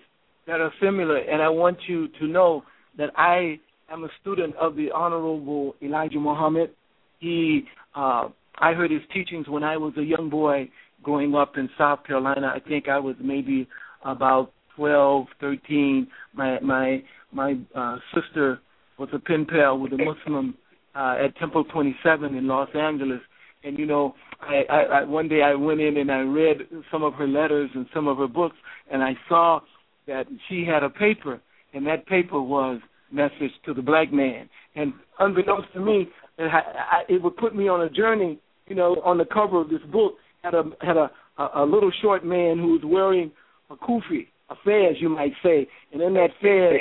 that are similar, and I want you to know that I am a student of the Honorable Elijah Muhammad. He, uh, I heard his teachings when I was a young boy growing up in South Carolina. I think I was maybe about twelve, thirteen. My my my uh, sister was a pen pal with a Muslim uh, at Temple 27 in Los Angeles, and you know, I, I, I one day I went in and I read some of her letters and some of her books, and I saw that she had a paper, and that paper was message to the black man. And unbeknownst to me, it, I, it would put me on a journey. You know, on the cover of this book had a had a a, a little short man who was wearing a kufi, a fez, you might say, and in that fez,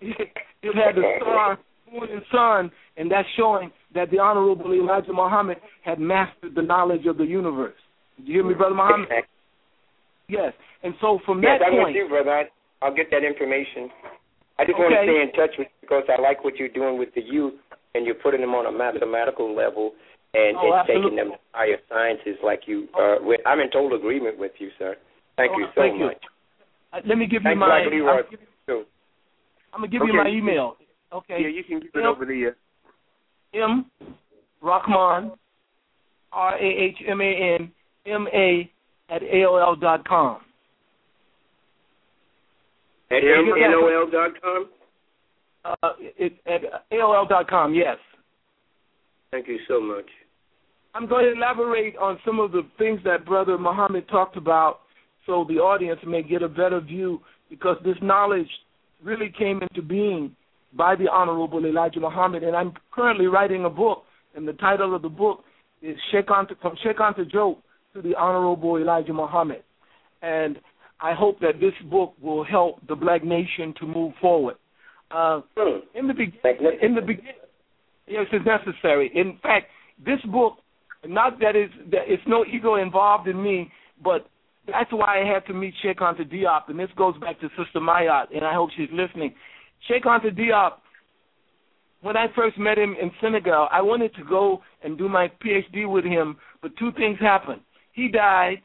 it had the star, moon, and sun, and that's showing that the Honorable Elijah Muhammad had mastered the knowledge of the universe. Did you hear me, Brother Muhammad? Yes. And so from yes, that I'm point, with you, brother. I'll get that information. I just Okay. want to stay in touch with you because I like what you're doing with the youth, and you're putting them on a mathematical level, and Oh, it's taking absolutely. them to higher sciences. Like you, uh, with, I'm in total agreement with you, sir. Thank Oh, you so thank you. much. uh, let me give you my. Leroy. I'm, Too. I'm gonna give you Okay. my email. Okay. Yeah, you can give it over there. M. Rahman, R A H M A N M A at AOL dot com. At you NOL dot com. Uh, it, at AOL dot com. Yes. Thank you so much. I'm going to elaborate on some of the things that Brother Muhammad talked about so the audience may get a better view because this knowledge really came into being by the Honorable Elijah Muhammad. And I'm currently writing a book, and the title of the book is Cheikh Anta, From Cheikh Anta Diop to the Honorable Elijah Muhammad. And I hope that this book will help the black nation to move forward. Uh, Hmm. in the be- Magnificent. in the beginning, yes, it's necessary. In fact, this book, not that it's that it's no ego involved in me, but that's why I had to meet Cheikh Anta Diop, and this goes back to Sister Mayat, and I hope she's listening. Cheikh Anta Diop, when I first met him in Senegal, I wanted to go and do my PhD with him, but two things happened. He died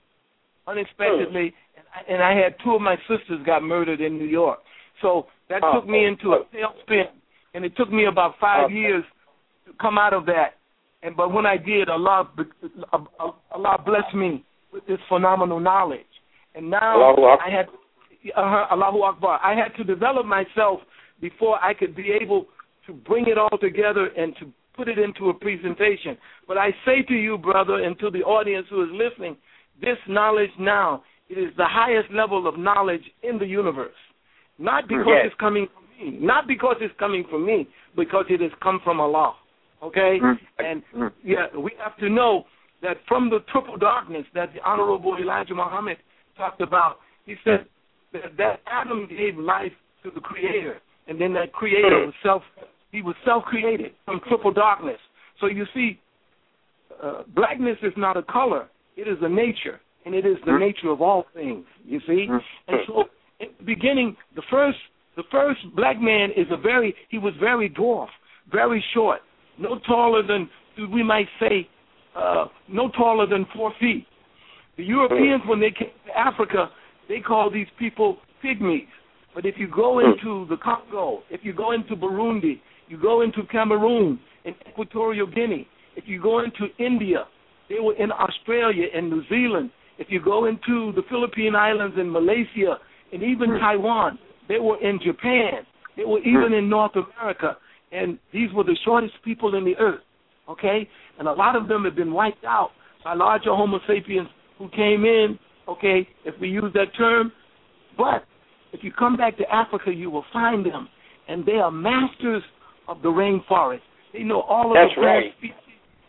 unexpectedly, hmm. and I, and I had two of my sisters got murdered in New York. So that Oh, took me oh, into a oh. tailspin, and it took me about five Okay. years to come out of that. And but when I did, Allah Allah blessed me with this phenomenal knowledge. And now Allahu I had uh, Allahu Akbar. I had to develop myself before I could be able to bring it all together and to put it into a presentation. But I say to you, brother, and to the audience who is listening, this knowledge now it is the highest level of knowledge in the universe. Not because Yes. it's coming from me, not because it's coming from me, because it has come from Allah. Okay? Mm-hmm. And yeah, we have to know that from the triple darkness that the Honorable Elijah Muhammad talked about, he said that, that Adam gave life to the Creator, and then that Creator was self. He was self-created from triple darkness. So you see, uh, blackness is not a color; it is a nature, and it is the mm-hmm. nature of all things. You see, mm-hmm. and so in the beginning, the first the first black man is a very he was very dwarf, very short, no taller than we might say, uh, no taller than four feet. The Europeans, when they came to Africa, they called these people pygmies. But if you go hmm. into the Congo, if you go into Burundi, you go into Cameroon, in Equatorial Guinea, if you go into India, they were in Australia and New Zealand. If you go into the Philippine Islands and Malaysia and even hmm. Taiwan, they were in Japan. They were even hmm. in North America. And these were the shortest people in the earth. Okay? And a lot of them have been wiped out by larger Homo sapiens who came in, okay, if we use that term. But if you come back to Africa, you will find them. And they are masters of the rainforest. They know all of That's the plant right. species.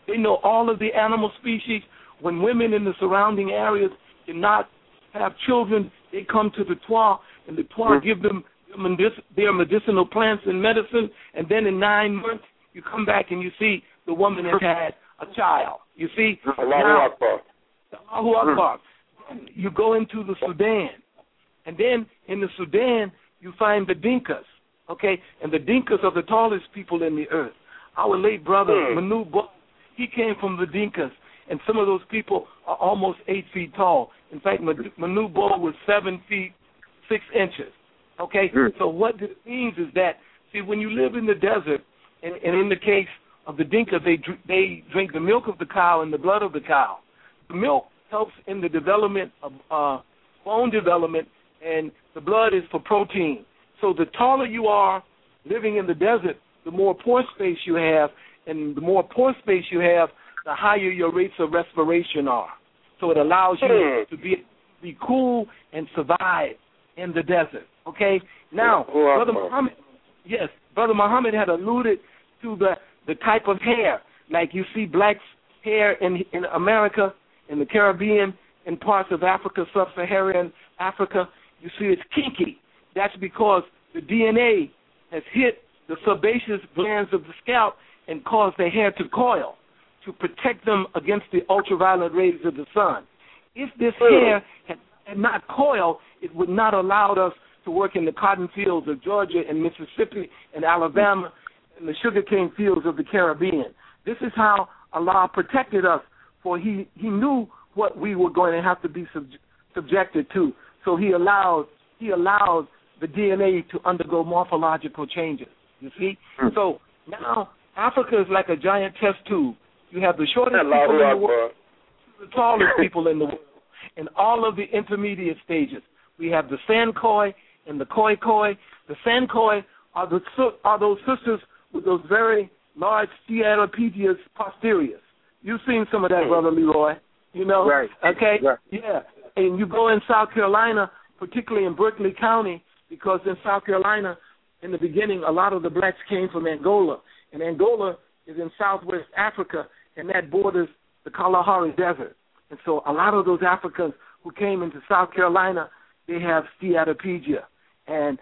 They know all of the animal species. When women in the surrounding areas cannot have children, they come to the Twa, and the Twa mm. give them medic- their medicinal plants and medicine, and then in nine months you come back and you see the woman has had a child. You see, Allahu Akbar. Allahu Akbar. You go into the Sudan, and then in the Sudan you find the Dinkas. Okay, and the Dinkas are the tallest people in the earth. Our late brother Hmm. Manute Bol, he came from the Dinkas, and some of those people are almost eight feet tall. In fact, Manu Manute Bol was seven feet six inches. Okay, Hmm. so what this means is that see when you live in the desert, and, and in the case of the Dinka, they dr- they drink the milk of the cow and the blood of the cow. The milk helps in the development of uh, bone development, and the blood is for protein. So the taller you are living in the desert, the more pore space you have, and the more pore space you have, the higher your rates of respiration are. So it allows you Hmm. to be be cool and survive in the desert. Okay. Now, brother Muhammad, yes, brother Muhammad had alluded to the the type of hair, like you see blacks hair in in America, in the Caribbean, in parts of Africa, sub-Saharan Africa. You see it's kinky. That's because the DNA has hit the sebaceous glands of the scalp and caused the hair to coil to protect them against the ultraviolet rays of the sun. If this hair had, not coiled, it would not allowed us to work in the cotton fields of Georgia and Mississippi and Alabama and the sugarcane fields of the Caribbean. This is how Allah protected us, for He He knew what we were going to have to be sub- subjected to. So He allowed He allowed the DNA to undergo morphological changes. You see? Hmm. So now Africa is like a giant test tube. You have the shortest people in the world the tallest people in the world in all of the intermediate stages. We have the Sankoi and the Koi Koi. The Sankoi are the are those sisters with those very large Steatopedias posteriors. You've seen some of that, Hmm. brother Leroy. You know, Right. okay, Right. yeah. And you go in South Carolina, particularly in Berkeley County, because in South Carolina, in the beginning, a lot of the blacks came from Angola, and Angola is in Southwest Africa, and that borders the Kalahari Desert. And so a lot of those Africans who came into South Carolina, they have steatopygia. And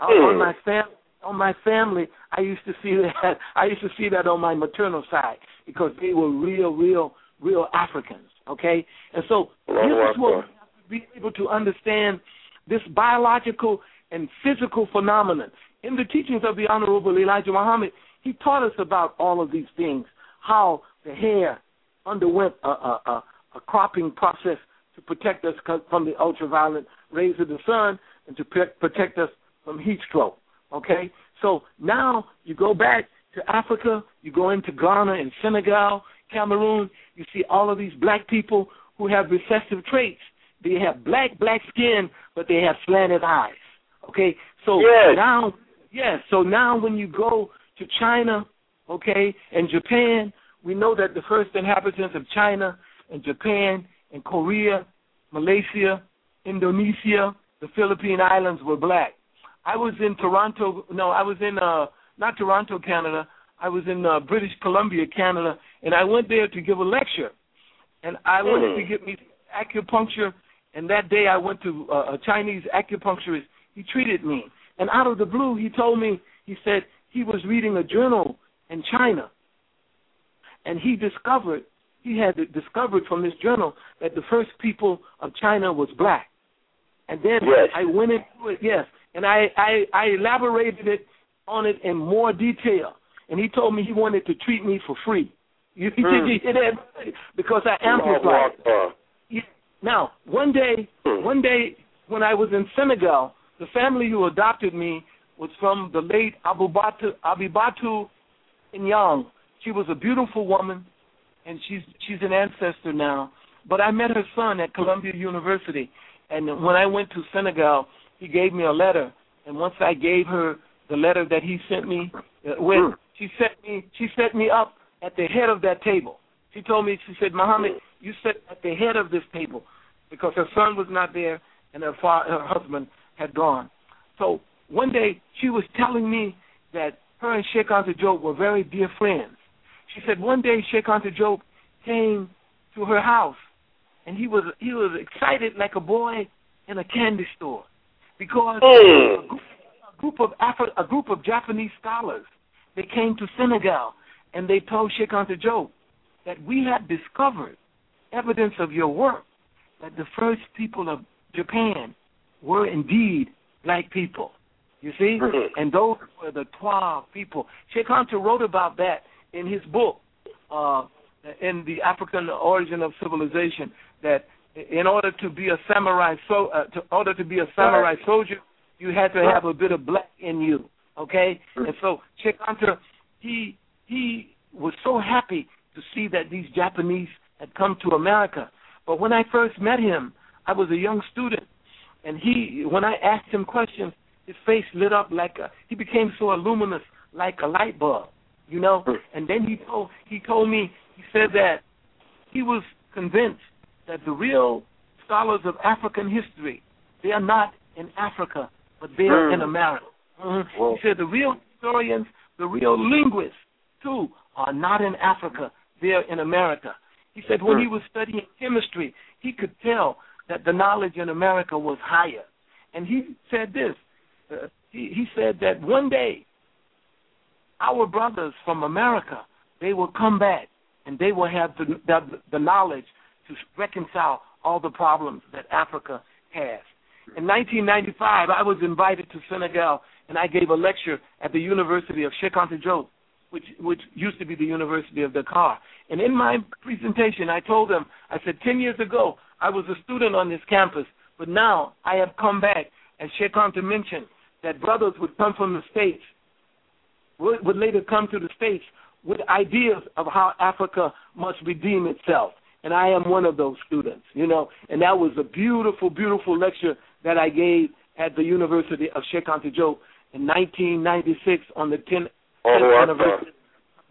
on- Hmm. on my fam- on my family, I used to see that. I used to see that on my maternal side because they were real, real, real Africans. Okay, and so this is what we have to be able to understand this biological and physical phenomenon. In the teachings of the Honorable Elijah Muhammad, he taught us about all of these things, how the hair underwent a, a, a, a cropping process to protect us from the ultraviolet rays of the sun and to protect us from heat stroke. Okay? So now you go back to Africa, you go into Ghana and Senegal, Cameroon, you see all of these black people who have recessive traits. They have black, black skin, but they have slanted eyes. Okay? So Yes. now, yes, so now when you go to China, okay, and Japan, we know that the first inhabitants of China and Japan and Korea, Malaysia, Indonesia, the Philippine Islands were black. I was in Toronto. No, I was in uh not Toronto, Canada. I was in uh, British Columbia, Canada, and I went there to give a lecture. And I wanted to get me acupuncture. And that day, I went to uh, a Chinese acupuncturist. He treated me, and out of the blue, he told me. He said he was reading a journal in China, and he discovered he had discovered from this journal that the first people of China was black. And then Yes. I went into it, yes, and I, I I elaborated it on it in more detail. And he told me he wanted to treat me for free. You, Mm. you hear that? Because I amplified. Yeah. Now, one day, Hmm. one day when I was in Senegal, the family who adopted me was from the late Abubatu Abibatu Inyang. She was a beautiful woman, and she's she's an ancestor now. But I met her son at Columbia University, and when I went to Senegal, he gave me a letter. And once I gave her the letter that he sent me, uh, with Hmm. she set me she set me up at the head of that table. She told me she said, Muhammad, you sit at the head of this table because her son was not there and her fa- her husband had gone. So one day she was telling me that her and Cheikh Anta Diop were very dear friends. She said one day Cheikh Anta Diop came to her house and he was he was excited like a boy in a candy store because Mm. a group, a group of Afri- a group of Japanese scholars. They came to Senegal and they told Cheikh Anta Diop that we have discovered evidence of your work that the first people of Japan were indeed black people. You see? Mhm. And those were the Twa people. Cheikh Anta wrote about that in his book, uh, in the African origin of civilization, that in order to be a samurai so uh, to order to be a samurai soldier, you had to have a bit of black in you. Okay? And so Cheikh Anta he he was so happy to see that these Japanese had come to America. But when I first met him, I was a young student, and he when I asked him questions, his face lit up like a he became so luminous like a light bulb, you know. And then he told he told me he said that he was convinced that the real scholars of African history they are not in Africa, but they are Mm. in America. Mhm. Well- He said the real historians, the real linguists too, are not in Africa; they're in America. He said when he was studying chemistry, he could tell that the knowledge in America was higher. And he said this. Uh, he, he said that one day our brothers from America they will come back and they will have the, the the knowledge to reconcile all the problems that Africa has. In 1995, I was invited to Senegal and I gave a lecture at the University of Cheikh Anta Diop, which which used to be the University of Dakar. And in my presentation, I told them, I said, 10 years ago, I was a student on this campus, but now I have come back, as Cheikh Anta mentioned, that brothers would come from the States, would, would later come to the States with ideas of how Africa must redeem itself. And I am one of those students, you know. And that was a beautiful, beautiful lecture that I gave at the University of Cheikh Anta Diop in 1996 on the 10th Allahu 10th Akbar. anniversary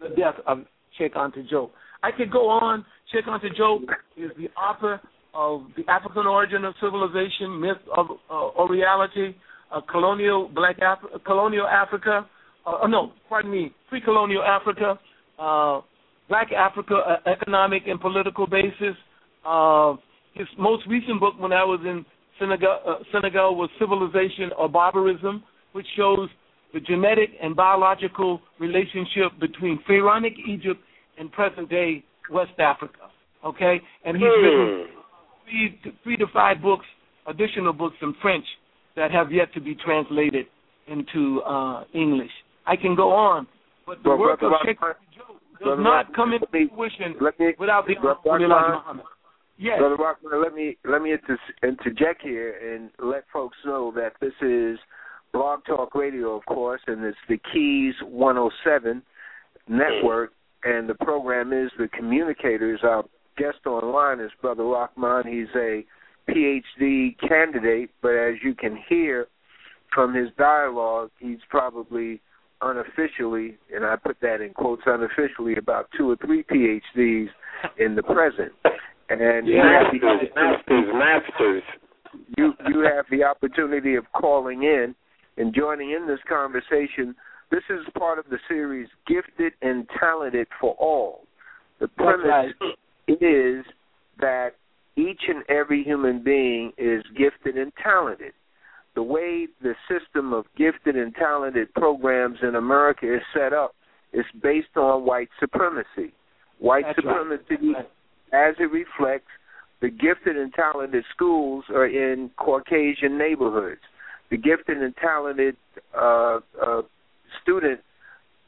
of the death of Cheikh Anta Diop. I could go on. Cheikh Anta Diop is the author of The African Origin of Civilization, Myth of uh, or Reality, uh, Colonial Black Af- Colonial Africa, uh, no, pardon me, Pre-Colonial Africa, uh, Black Africa, uh, Economic and Political Basis. Uh, his most recent book when I was in Senegal, uh, Senegal was Civilization or Barbarism, which shows the genetic and biological relationship between pharaonic Egypt and present day West Africa. Okay? And he's written three to, three to five books, additional books in French that have yet to be translated into uh, English. I can go on, but the Well, work Brother of Joe does Brother not Rahman, come into me- fruition me without the Brother Honorable Elijah Muhammad. Yes. Brother Rahman, let me let me inter- interject here and let folks know that this is Blog Talk Radio, of course, and it's the Keys 107 network, and the program is the Communicators. Our guest online is Brother Rahman. He's a PhD candidate, but as you can hear from his dialogue, he's probably unofficially, and I put that in quotes unofficially, about two or three PhDs in the present. And you have the Masters, masters, you you have the opportunity of calling in and joining in this conversation. This is part of the series Gifted and Talented for All. The premise is that each and every human being is gifted and talented. The way the system of gifted and talented programs in America is set up is based on white supremacy. White That's right. supremacy as it reflects the gifted and talented schools are in Caucasian neighborhoods. The gifted and talented uh, uh, student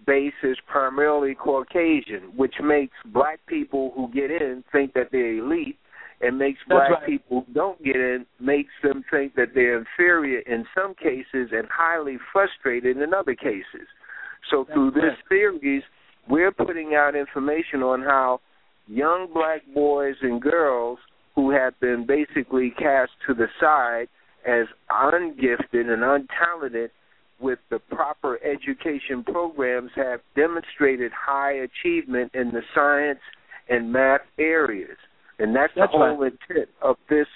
base is primarily Caucasian, which makes black people who get in think that they're elite, and makes That's black right. people don't get in makes them think that they're inferior in some cases and highly frustrated in other cases. So That's through this series, we're putting out information on how young black boys and girls who have been basically cast to the side as ungifted and untalented with the proper education programs have demonstrated high achievement in the science and math areas. And that's, That's the whole intent of this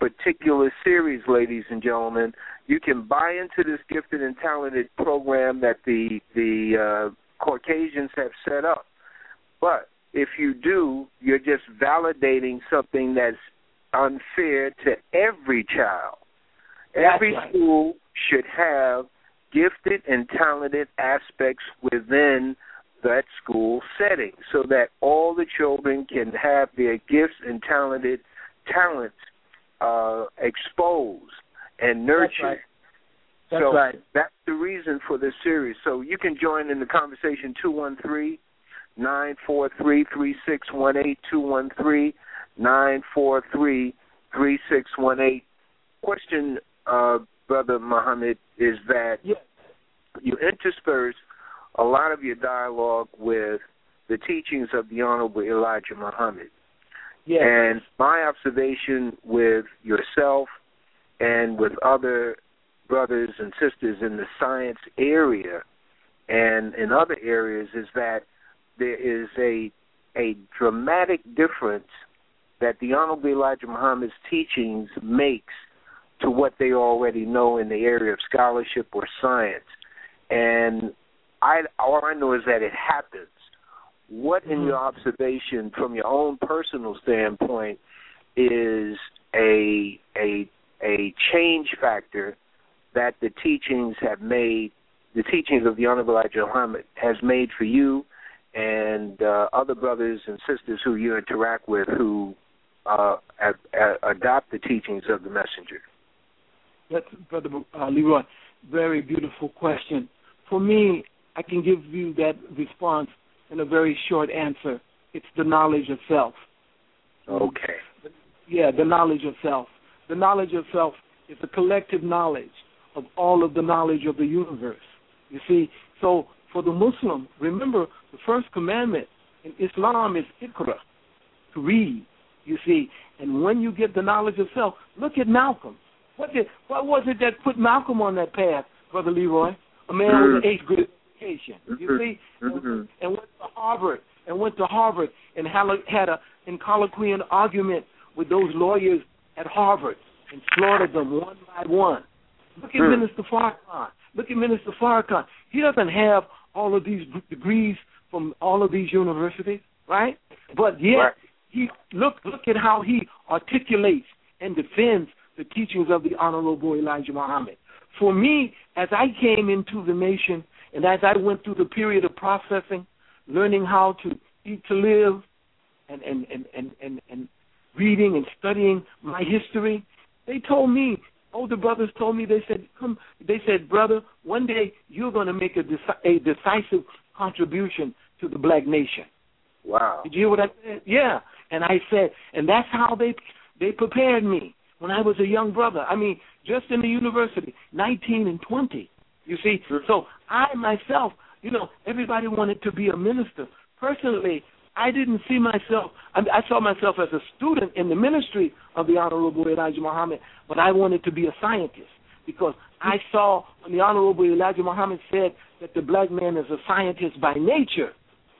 particular series, ladies and gentlemen. You can buy into this gifted and talented program that the the uh, Caucasians have set up. But if you do, you're just validating something that's unfair to every child. That's Every right. school should have gifted and talented aspects within that school setting so that all the children can have their gifts and talented talents uh, exposed and nurtured. That's right. That's so right. that's the reason for this series. So you can join in the conversation two one three nine four three three six one eight two one three nine four three three six one eight. Question, uh, brother Muhammad, is that yes. you intersperse a lot of your dialogue with the teachings of the Honorable Elijah Muhammad. Yes. And my observation with yourself and with other brothers and sisters in the science area and in other areas is that there is a a dramatic difference that the Honorable Elijah Muhammad's teachings makes to what they already know in the area of scholarship or science. And I all I know is that it happens. What in Mhm. your observation from your own personal standpoint is a a a change factor that the teachings have made the teachings of the Honorable Elijah Muhammad has made for you and uh, other brothers and sisters who you interact with who uh, uh, adopt the teachings of the messenger? That's Brother uh, Leroy. Very beautiful question. For me, I can give you that response in a very short answer. It's the knowledge of self. Okay. Yeah, the knowledge of self. The knowledge of self is the collective knowledge of all of the knowledge of the universe. You see, so for the Muslim, remember the first commandment in Islam is ikra, to read. You see, and when you get the knowledge of self, look at Malcolm. What did what was it that put Malcolm on that path, Brother Leroy? A man with an eighth grade education. You see, Mhm. and went to Harvard and went to Harvard and had a, had a in colloquian argument with those lawyers at Harvard and slaughtered them one by one. Look at Hmm. Minister Farrakhan. Look at Minister Farrakhan. He doesn't have all of these degrees from all of these universities, right? But yet Right. he look look at how he articulates and defends the teachings of the Honorable Elijah Muhammad. For me, as I came into the nation and as I went through the period of processing, learning how to eat to live, and and and and and, and reading and studying my history, they told me older brothers told me they said come they said brother one day you're going to make a, deci- a decisive contribution to the black nation Wow. did you hear what I said? Yeah. And I said, and that's how they they prepared me when I was a young brother. I mean, just in the university, 19 and 20. You see, so I myself, you know, everybody wanted to be a minister. Personally, I didn't see myself. I, I saw myself as a student in the ministry of the Honorable Elijah Muhammad, but I wanted to be a scientist because I saw when the Honorable Elijah Muhammad said that the black man is a scientist by nature.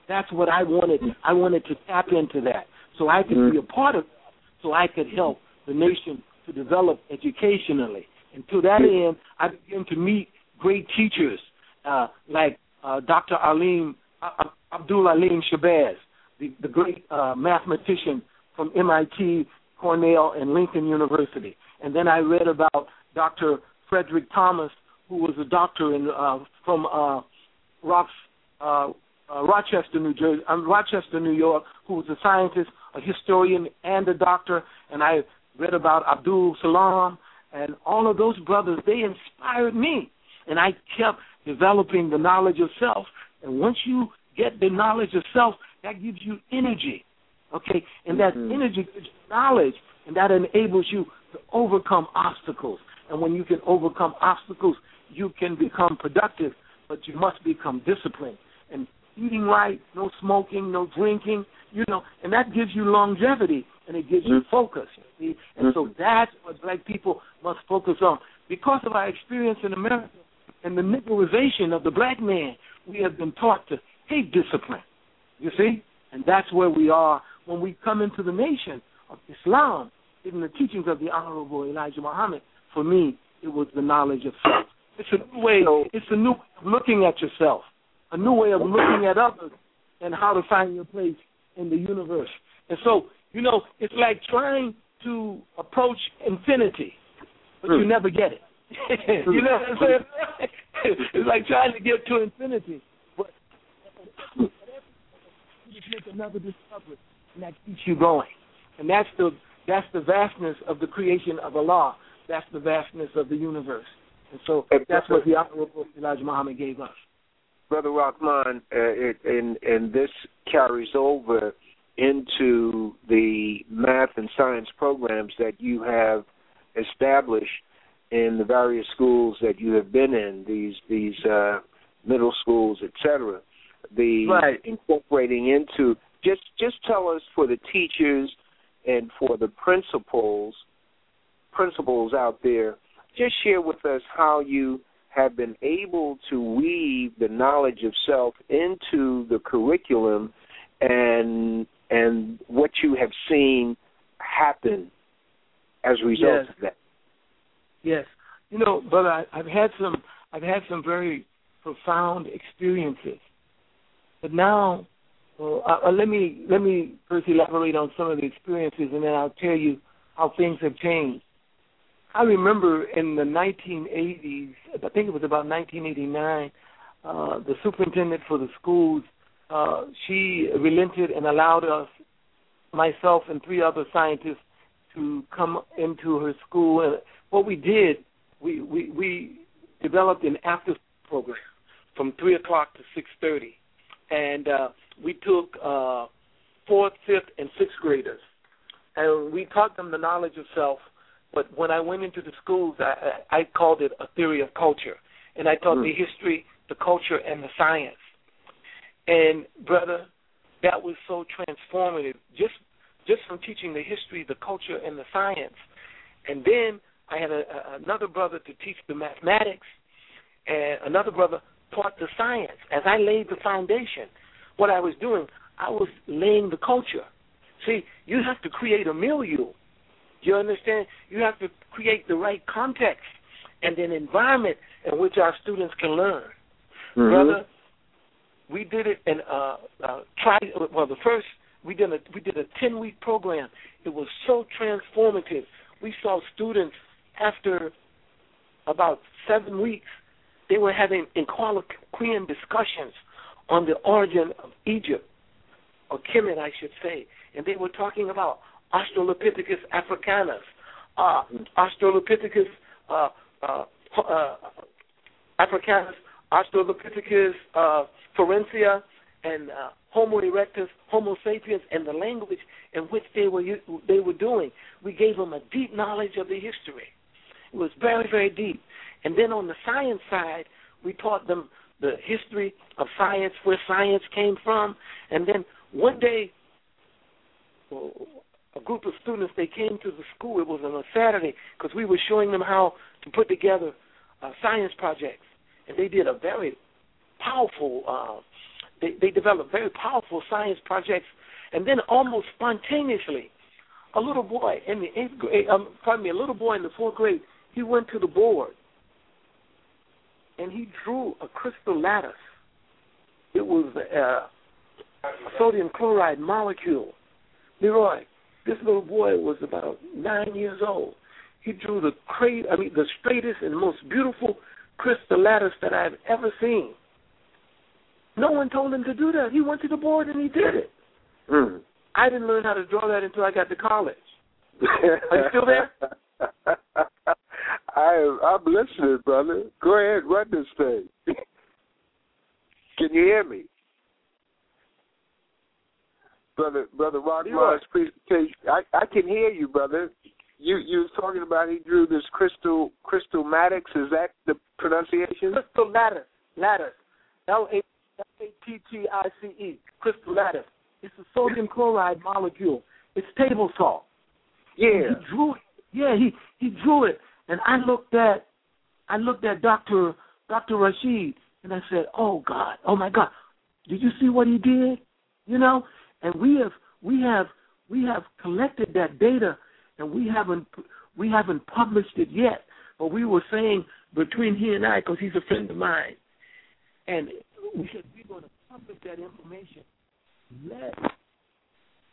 That's what I wanted. I wanted to tap into that so I could be a mm-hmm. part of that, so I could help the nation to develop educationally. And to that end, I began to meet great teachers uh, like uh, Dr. Alim uh, Abdul Alim Shabazz, the, the great uh, mathematician from MIT, Cornell, and Lincoln University. And then I read about Dr. Frederick Thomas, who was a doctor in uh, from uh, Rocks, uh, uh, Rochester, New Jersey, Rochester, New York, who was a scientist, a historian, and a doctor. And I read about Abdul Salam and all of those brothers. They inspired me, and I kept developing the knowledge of self. And once you get the knowledge of self, that gives you energy, okay? And that Mhm. energy gives you knowledge, and that enables you to overcome obstacles. And when you can overcome obstacles, you can become productive, but you must become disciplined. And eating right, no smoking, no drinking, you know, and that gives you longevity and it gives you focus. You see? And so that's what black people must focus on. Because of our experience in America and the niggleization of the black man, we have been taught to hate discipline. You see? And that's where we are when we come into the nation of Islam, in the teachings of the Honorable Elijah Muhammad. For me, it was the knowledge of self. It's a new way. It's a new way of looking at yourself, a new way of looking at others, and how to find your place in the universe. And so, you know, it's like trying to approach infinity, but you hmm. never get it. you know what I'm saying? it's like trying to get to infinity, but you make another discovery, and that keeps you going. And that's the that's the vastness of the creation of Allah. That's the vastness of the universe. And so that's what the Honorable Elijah Muhammad gave us. Brother Rahman, uh, it, and and this carries over into the math and science programs that you have established in the various schools that you have been in, these these uh, middle schools, etc. The right. incorporating into just just tell us for the teachers and for the principals principals out there, just share with us how you have been able to weave the knowledge of self into the curriculum and and what you have seen happen as a result yes. of that. Yes, you know, brother, I, I've had some I've had some very profound experiences, but now, well, uh, uh, let me let me first elaborate on some of the experiences, and then I'll tell you how things have changed. I remember in the 1980s, I think it was about 1989, uh, the superintendent for the schools, uh, she relented and allowed us, myself and three other scientists, to come into her school. What we did, we we, we developed an after program from three o'clock to six thirty, and uh, we took uh, fourth, fifth, and sixth graders, and we taught them the knowledge of self but when I went into the schools, I, I called it a theory of culture, and I taught mm. the history, the culture, and the science. And brother, that was so transformative. Just just from teaching the history, the culture, and the science. And then I had a, a, another brother to teach the mathematics, and another brother taught the science. As I laid the foundation, what I was doing, I was laying the culture. See, you have to create a milieu Do you understand? You have to create the right context and an environment in which our students can learn. Mm-hmm. Brother, we did it and uh, uh, try. Well, the first we did a we did a ten week program. It was so transformative. We saw students after about seven weeks, they were having equestrian discussions on the origin of Egypt, or Kemet, I should say, and they were talking about Australopithecus africanus, uh, Australopithecus uh, uh, uh, africanus, Australopithecus uh, afarensis, and uh, Homo erectus, Homo sapiens, and the language in which they were they were doing. We gave them a deep knowledge of the history. Was very very deep. And then on the science side, we taught them the history of science, where science came from, and then one day a group of students. They came to the school. It was on a Saturday because we were showing them how to put together uh, science projects, and they did a very powerful. Uh, they they developed very powerful science projects, and then almost spontaneously, a little boy in the eighth grade, um, pardon me, a little boy in the fourth grade, he went to the board, and he drew a crystal lattice. It was uh, a sodium chloride molecule. Leroy, this little boy was about nine years old. He drew the cra- I mean the straightest and most beautiful crystal lattice that I've ever seen. No one told him to do that. He went to the board and he did it. Mm. I didn't learn how to draw that until I got to college. Are you still there? I I'm listening, brother. Go ahead, run this thing. Can you hear me? brother brother Rock Mars presentation. I I can hear you, brother. You you was talking about he drew this crystal crystal maddox. Is that the pronunciation? Crystal lattice, lattice, L A T T I C E, crystal lattice. It's a sodium chloride molecule. It's table salt. Yeah. He drew it. Yeah, he he drew it, and I looked at I looked at Doctor Doctor Rashid, and I said, "Oh God, oh my God, did you see what he did? You know, and we have we have we have collected that data, and we haven't we haven't published it yet. But we were saying between he and I, because he's a friend of mine, and we said we're going to publish that information. Let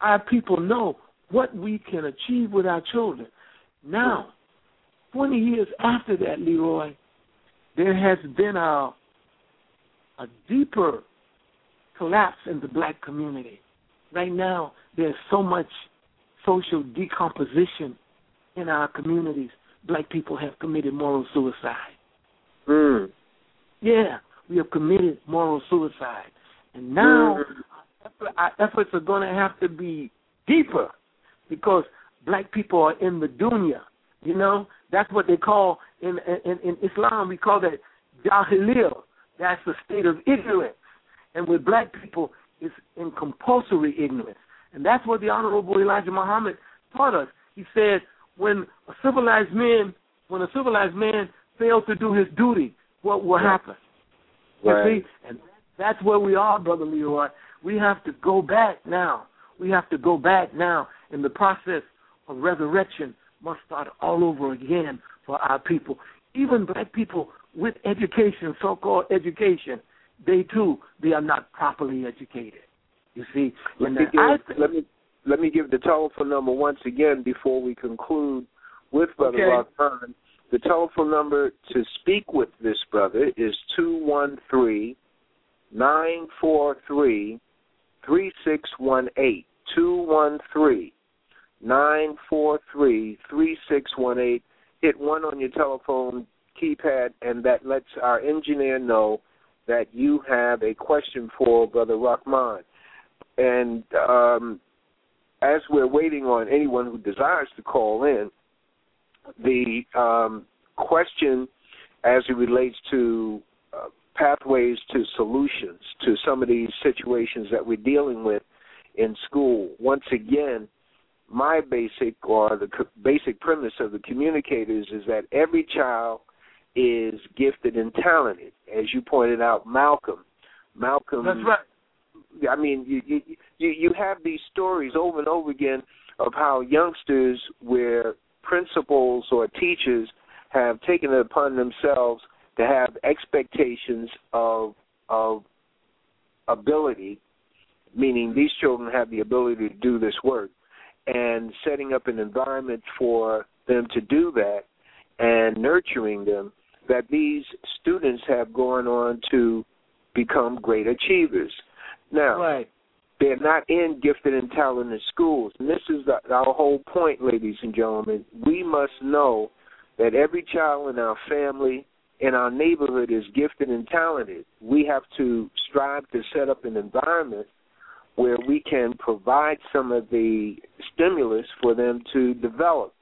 our people know what we can achieve with our children. Now, 20 years after that, Leroy, there has been a a deeper collapse in the black community. Right now, there's so much social decomposition in our communities. Black people have committed moral suicide. Mm. Yeah, we have committed moral suicide. And now Mm. our efforts are going to have to be deeper because black people are in the dunya. You know, that's what they call in in, in Islam. We call that jahiliyah. That's the state of ignorance. And with black people, it's in compulsory ignorance. And that's what the Honorable Elijah Muhammad taught us. He said, when a civilized man, when a civilized man fails to do his duty, what will happen? You Right. see, and that's where we are, brother Leroy. We have to go back now. We have to go back now, in the process of resurrection must start all over again for our people. Even black people with education, so-called education, they too they are not properly educated. You see, Let me, give, let me let me give the telephone number once again before we conclude with Brother Okay. The telephone number to speak with this brother is two one three nine four three three six one eight. Two one three nine four three three six one eight. Hit one on your telephone keypad, and that lets our engineer know that you have a question for Brother Rahman. And um, as we're waiting on anyone who desires to call in, the um, question as it relates to uh, pathways to solutions to some of these situations that we're dealing with in school. Once again, my basic or the co- basic premise of the communicators is that every child is gifted and talented, as you pointed out, Malcolm. Malcolm that's right. I mean, you you you you have these stories over and over again of how youngsters, where principals or teachers have taken it upon themselves to have expectations of of ability, meaning these children have the ability to do this work, and setting up an environment for them to do that and nurturing them. That these students have gone on to become great achievers. Now, Right. they're not in gifted and talented schools. And this is the, our whole point, ladies and gentlemen. We must know that every child in our family, in our neighborhood, is gifted and talented. We have to strive to set up an environment where we can provide some of the stimulus for them to develop,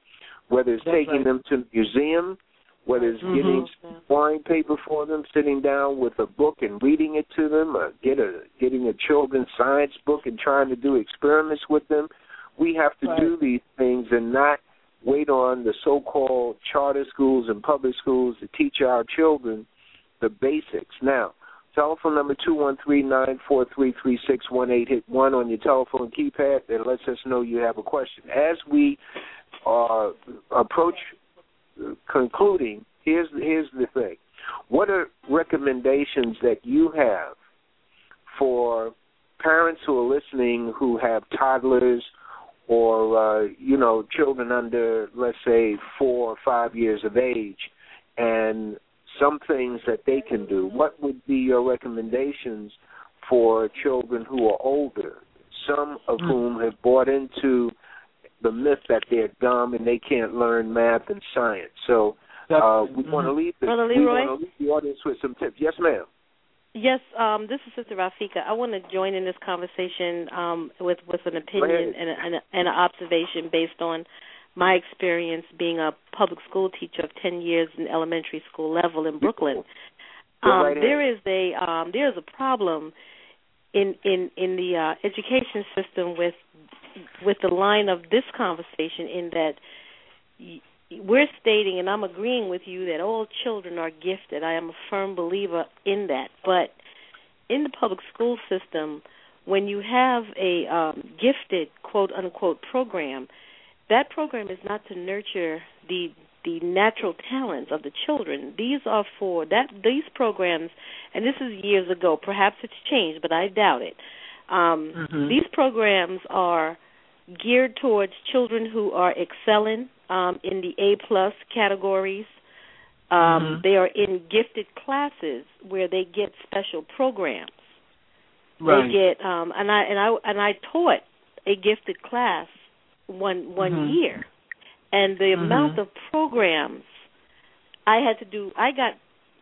whether it's That's taking right. them to the museum, whether it's Mhm. getting drawing paper for them, sitting down with a book and reading it to them, or get a getting a children's science book and trying to do experiments with them. We have to Right. do these things and not wait on the so-called charter schools and public schools to teach our children the basics. Now, telephone number two one three nine four three three six one eight. Hit one on your telephone keypad that lets us know you have a question. As we uh, approach concluding, here's here's the thing. What are recommendations that you have for parents who are listening who have toddlers or uh, you know children under let's say four or five years of age and some things that they can do. What would be your recommendations for children who are older? Some of whom have bought into the myth that they're dumb and they can't learn math and science. So uh, we want to leave the Brother we Leroy? want to leave the audience with some tips. Yes ma'am. Yes, um, this is Sister Rafika. I want to join in this conversation um, with with an opinion and, a, and, a, and an observation based on my experience being a public school teacher of ten years in elementary school level in Brooklyn. Um, right ahead. there is a um, there is a problem in in in the uh, education system with with the line of this conversation in that y- we're stating, and I'm agreeing with you, that all children are gifted. I am a firm believer in that. But in the public school system, when you have a um, gifted quote unquote program, that program is not to nurture the the natural talents of the children. These are for that these programs, and this is years ago. Perhaps it's changed, but I doubt it. Um, Mhm. These programs are geared towards children who are excelling um, in the A plus categories. Um, They are in gifted classes where they get special programs. Right. They get um, and I and I and I taught a gifted class one one Mhm. year, and the Mhm. amount of programs I had to do, I got,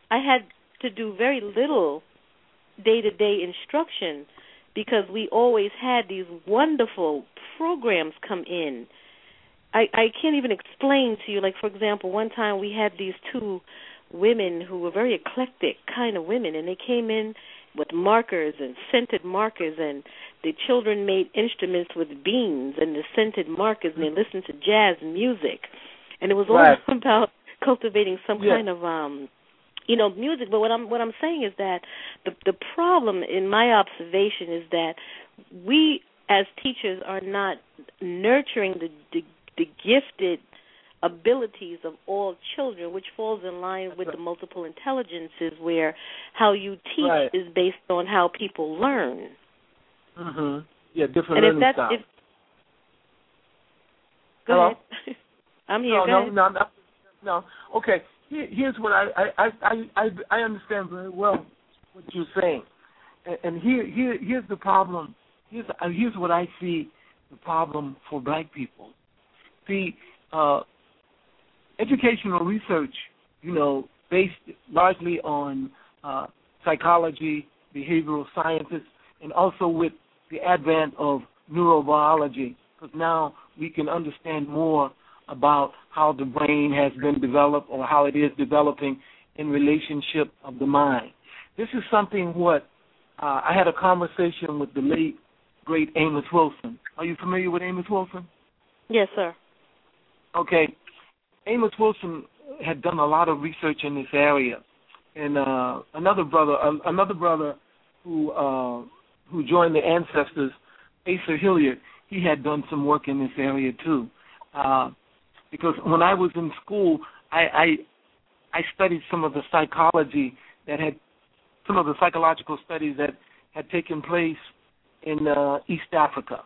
I had to do very little day to day instruction because we always had these wonderful programs come in. I I can't even explain to you. Like for example, one time we had these two women who were very eclectic kind of women, and they came in with markers and scented markers, and the children made instruments with beans and the scented markers, and they listened to jazz music, and it was all Right. about cultivating some Yeah. kind of um you know music but what i'm what i'm saying is that the the problem in my observation is that we as teachers are not nurturing the the, the gifted abilities of all children which falls in line with the multiple intelligences where how you teach Right. is based on how people learn Mhm. Yeah, different and if learning that's styles. if go Hello? ahead i'm here no, go no, ahead. no, no, no. Okay, Here, here's what I, I, I, I, I understand very well what you're saying, and, and here, here, here's the problem. Here's, uh, here's what I see the problem for black people. See, uh, educational research, you know, based largely on uh, psychology, behavioral sciences, and also with the advent of neurobiology, because now we can understand more about how the brain has been developed or how it is developing in relationship of the mind. This is something what uh, I had a conversation with the late great Amos Wilson. Are you familiar with Amos Wilson? yes sir Okay, Amos Wilson had done a lot of research in this area, and uh, another brother, uh, another brother who uh, who joined the ancestors, Asa Hilliard, he had done some work in this area too. Uh, because when I was in school, I, I I studied some of the psychology that had some of the psychological studies that had taken place in uh, East Africa,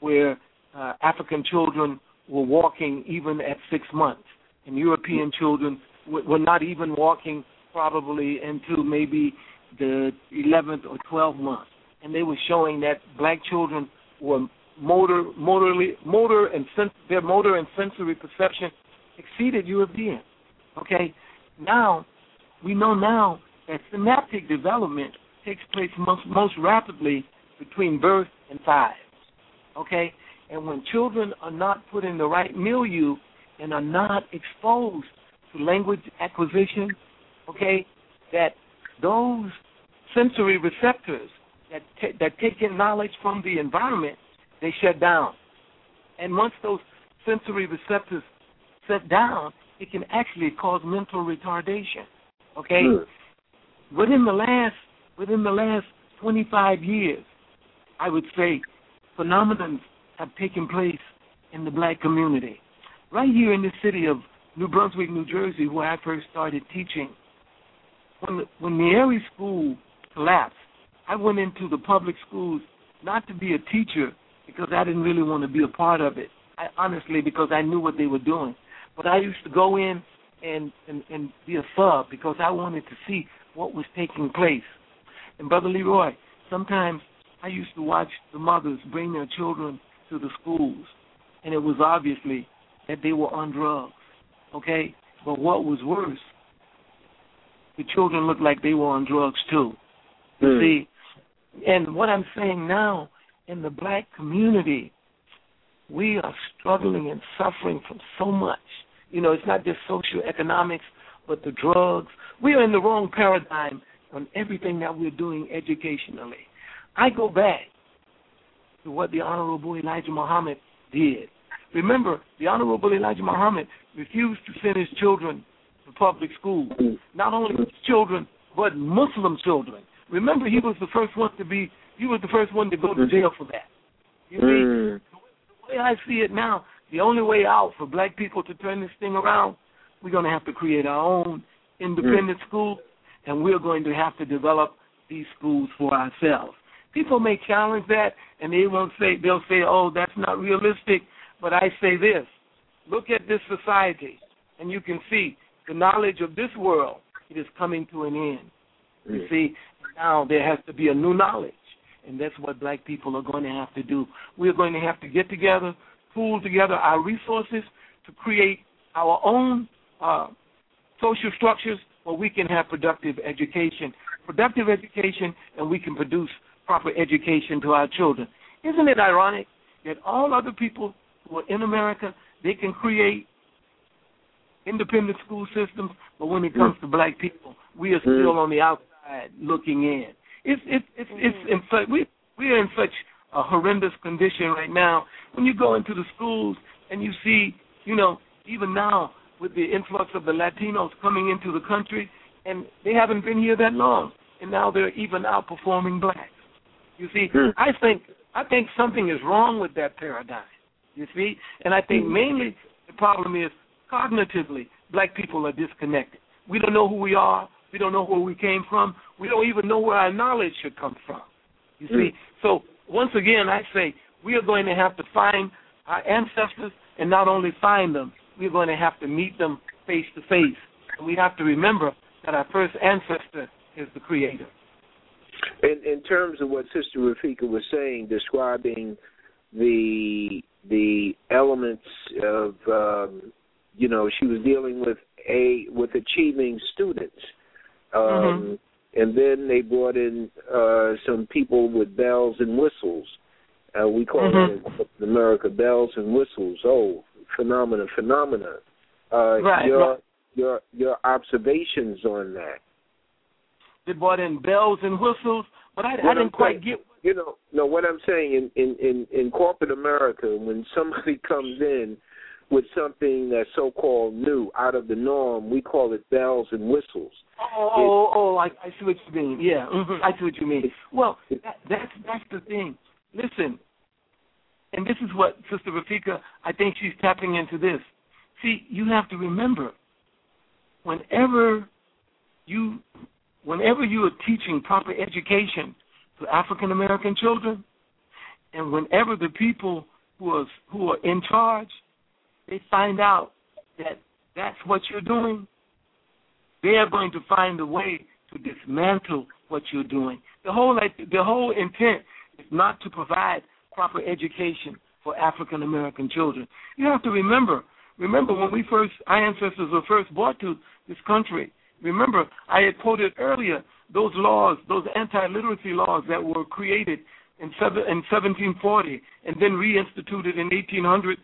where uh, African children were walking even at six months, and European children w- were not even walking probably into maybe the 11th or 12th month, and they were showing that black children were motor, motorly, motor and their motor and sensory perception exceeded European. Okay, now we know now that synaptic development takes place most, most rapidly between birth and five. Okay, and when children are not put in the right milieu and are not exposed to language acquisition, okay, that those sensory receptors that ta- that take in knowledge from the environment, they shut down. And once those sensory receptors shut down, it can actually cause mental retardation. Okay, hmm. within the last within the last 25 years, I would say phenomenons have taken place in the black community. Right here in the city of New Brunswick, New Jersey, where I first started teaching, when the, when the Erie School collapsed, I went into the public schools not to be a teacher because I didn't really want to be a part of it. I, honestly, because I knew what they were doing. But I used to go in and, and, and be a sub because I wanted to see what was taking place. And Brother Leroy, sometimes I used to watch the mothers bring their children to the schools, and it was obviously that they were on drugs. Okay? But what was worse, the children looked like they were on drugs too. You hmm. see? And what I'm saying now, in the black community, we are struggling and suffering from so much. You know, it's not just socioeconomics, but the drugs. We are in the wrong paradigm on everything that we're doing educationally. I go back to what the Honorable Elijah Muhammad did. Remember, the Honorable Elijah Muhammad refused to send his children to public school. Not only his children, but Muslim children. Remember, he was the first one to be. He was the first one to go to jail for that. You see, mm. the way I see it now, the only way out for black people to turn this thing around, we're going to have to create our own independent mm. schools, and we're going to have to develop these schools for ourselves. People may challenge that, and they won't say they'll say, "Oh, that's not realistic." But I say this: look at this society, and you can see the knowledge of this world, it is coming to an end. You Mm. see, now there has to be a new knowledge, and that's what black people are going to have to do. We're going to have to get together, pool together our resources to create our own uh, social structures where we can have productive education. Productive education, and we can produce proper education to our children. Isn't it ironic that all other people who are in America, they can create independent school systems, but when it comes to black people, we are still on the outside looking in. It's it's it's it's mm-hmm. in such we we are in such a horrendous condition right now. When you go into the schools and you see, you know, even now with the influx of the Latinos coming into the country, and they haven't been here that long, and now they're even outperforming blacks. You see, hmm. I think I think something is wrong with that paradigm. You see, and I think hmm. mainly the problem is cognitively, black people are disconnected. We don't know who we are. We don't know where we came from. We don't even know where our knowledge should come from. You see, so once again, I say we are going to have to find our ancestors, and not only find them, we're going to have to meet them face to face. And we have to remember that our first ancestor is the Creator. In, in terms of what Sister Rafika was saying, describing the the elements of um, you know she was dealing with a with achieving students, um, Mhm. and then they brought in uh, some people with bells and whistles. Uh, we call Mhm. it in America bells and whistles. Oh, phenomena, phenomena. Uh, Right, your right. your your observations on that. They brought in bells and whistles, but I, I What I'm didn't quite saying- get. You know, no. What I'm saying in in in, in corporate America, when somebody comes in with something that's so-called new, out of the norm, we call it bells and whistles. Oh, oh, oh! I, I see what you mean. Yeah, mhm, I see what you mean. Well, that, that's that's the thing. Listen, and this is what Sister Rafika. I think she's tapping into this. See, you have to remember, whenever you, whenever you are teaching proper education to African American children, and whenever the people who are who are in charge, they find out that that's what you're doing, they are going to find a way to dismantle what you're doing. The whole the whole intent is not to provide proper education for African American children. You have to remember, remember when we first our ancestors were first brought to this country. Remember, I had quoted earlier those laws, those anti-literacy laws that were created in, seven, in 1740 and then reinstituted in 1800,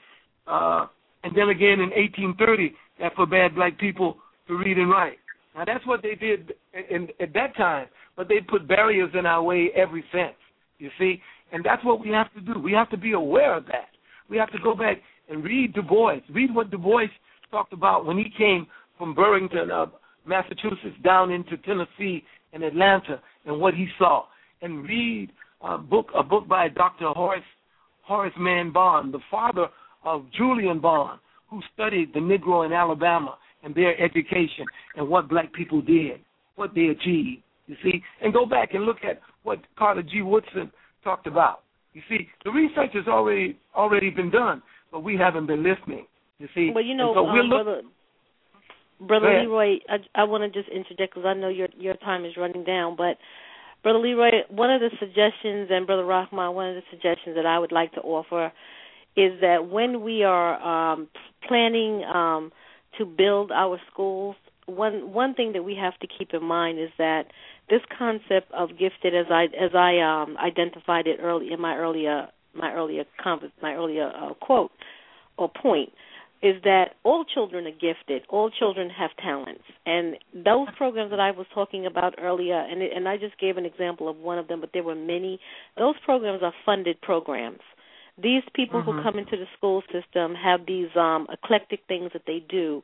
uh, and then again in 1830 that forbade black people to read and write. Now that's what they did in, in, at that time, but they put barriers in our way ever since. You see, and that's what we have to do. We have to be aware of that. We have to go back and read Du Bois. Read what Du Bois talked about when he came from Barrington, uh, Massachusetts, down into Tennessee and Atlanta, and what he saw. And read a book, a book by Dr. Horace Horace Mann Bond, the father of Julian Bond, who studied the Negro in Alabama and their education and what black people did, what they achieved. You see, and go back and look at what Carter G. Woodson talked about. You see, the research has already already been done, but we haven't been listening. You see, Well, you know, so um, look- brother, brother Leroy, I, I want to just interject because I know your your time is running down. But brother Leroy, one of the suggestions, and brother Rahman, one of the suggestions that I would like to offer is that when we are um, planning um, to build our schools, one one thing that we have to keep in mind is that this concept of gifted, as I as I um, identified it early in my earlier my earlier my earlier uh, quote or point, is that all children are gifted. All children have talents, and those programs that I was talking about earlier, and and I just gave an example of one of them, but there were many. Those programs are funded programs. These people who Mhm. come into the school system have these um, eclectic things that they do,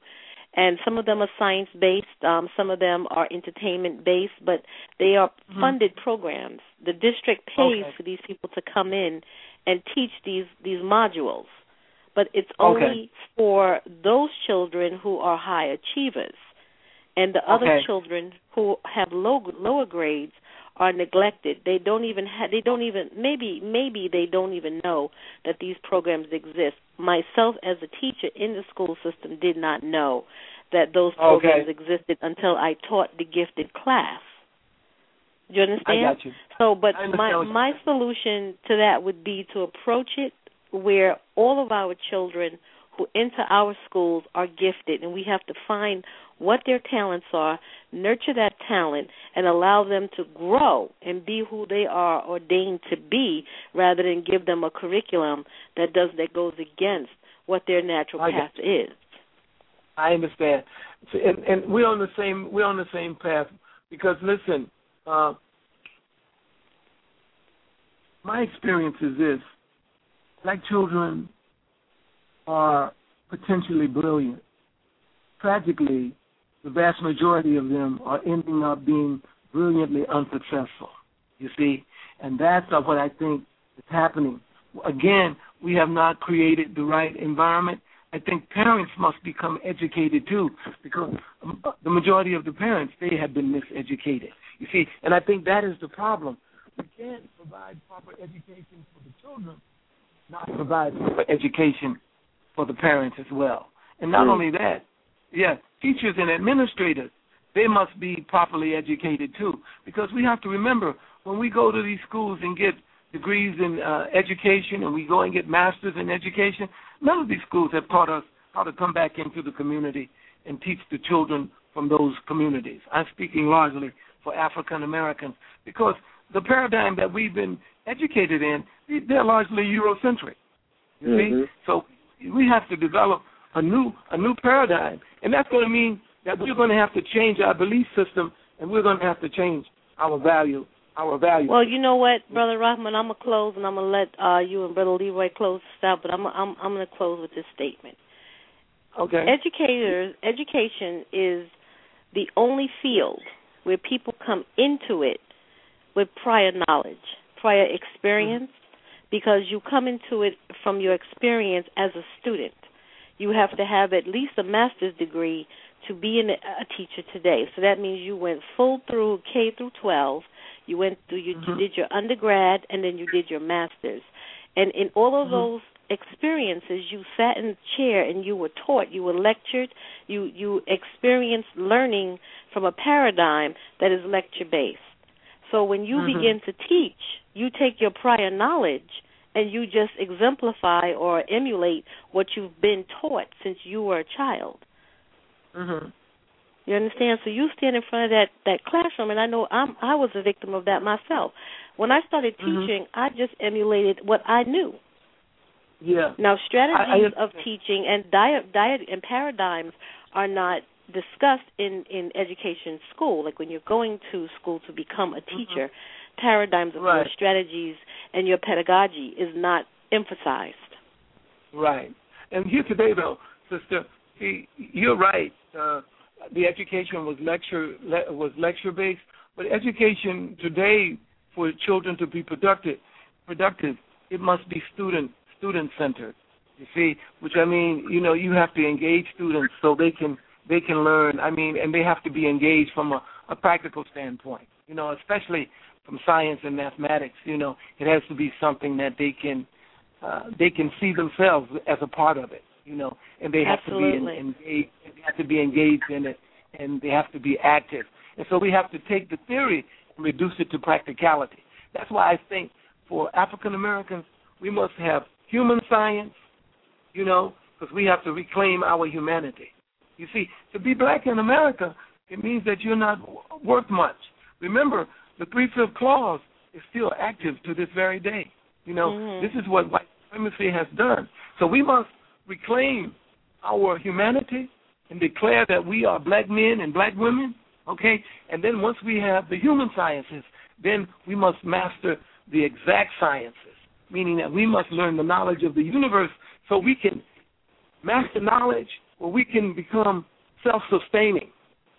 and some of them are science based. Um, some of them are entertainment based, but they are Mhm. funded programs. The district pays Okay. for these people to come in and teach these these modules but it's Okay. only for those children who are high achievers and the other Okay. children who have low lower grades are neglected they don't even have they don't even maybe maybe they don't even know that these programs exist myself as a teacher in the school system did not know that those programs Okay. existed until I taught the gifted class. Do you understand? I got you. So, but my my solution to that would be to approach it where all of our children who enter our schools are gifted, and we have to find what their talents are, nurture that talent, and allow them to grow and be who they are ordained to be, rather than give them a curriculum that does that goes against what their natural I path is. I understand, and, and we're on the same we're on the same path because listen, uh, my experience is this: black children are potentially brilliant. Tragically, the vast majority of them are ending up being brilliantly unsuccessful. You see, and that's what I think is happening. Again, we have not created the right environment. I think parents must become educated too, because the majority of the parents they have been miseducated. You see, and I think that is the problem. We can't provide proper education for the children, not provide proper education for the parents as well. And not Mm. only that, yeah, teachers and administrators they must be properly educated too, because we have to remember when we go to these schools and get degrees in uh, education and we go and get masters in education, none of these schools have taught us how to come back into the community and teach the children from those communities. I'm speaking largely for African Americans because the paradigm that we've been educated in, they're largely Eurocentric. You Mhm. see? So we have to develop a new a new paradigm, and that's going to mean that we're going to have to change our belief system, and we're going to have to change our value our value. Well, you know what, Brother Rahman, I'm gonna close and I'm gonna let uh you and Brother Leroy close this out, but I'm I'm I'm gonna close with this statement. okay. Educators education is the only field where people come into it with prior knowledge, prior experience, because you come into it from your experience as a student. You have to have at least a master's degree to be in a, teacher today. So that means you went full through K through 12. You went through you, you did your undergrad and then you did your masters. And in all of those experiences you sat in a chair and you were taught, you were lectured, you you experienced learning from a paradigm that is lecture based. So when you Mhm. begin to teach, you take your prior knowledge and you just exemplify or emulate what you've been taught since you were a child. Mhm. You understand? So you stand in front of that that classroom, and I know I'm I was a victim of that myself. When I started Mhm. teaching, I just emulated what I knew. Yeah. Now, strategies I- I- of teaching and diet, diet and paradigms are not discussed in in education school. Like when you're going to school to become a teacher, paradigms of your strategies and your pedagogy is not emphasized. Right. And here today, though, sister, see, you're right. Uh, the education was lecture le- was lecture based, but education today for children to be productive, productive, it must be student student centered. You see, which I mean, you know, you have to engage students so they can they can learn. I mean, and they have to be engaged from a, a practical standpoint. You know, especially from science and mathematics. You know, it has to be something that they can uh, they can see themselves as a part of it, you know, and they have Absolutely. to be en- engaged. They have to be engaged in it, and they have to be active. And so we have to take the theory and reduce it to practicality. That's why I think for African Americans, we must have human science, you know, because we have to reclaim our humanity. You see, to be black in America, it means that you're not worth much. Remember, the three-fifth clause is still active to this very day. You know, Mhm. this is what white supremacy has done. So we must reclaim our humanity and declare that we are black men and black women, okay? And then once we have the human sciences, then we must master the exact sciences, meaning that we must learn the knowledge of the universe so we can master knowledge or we can become self-sustaining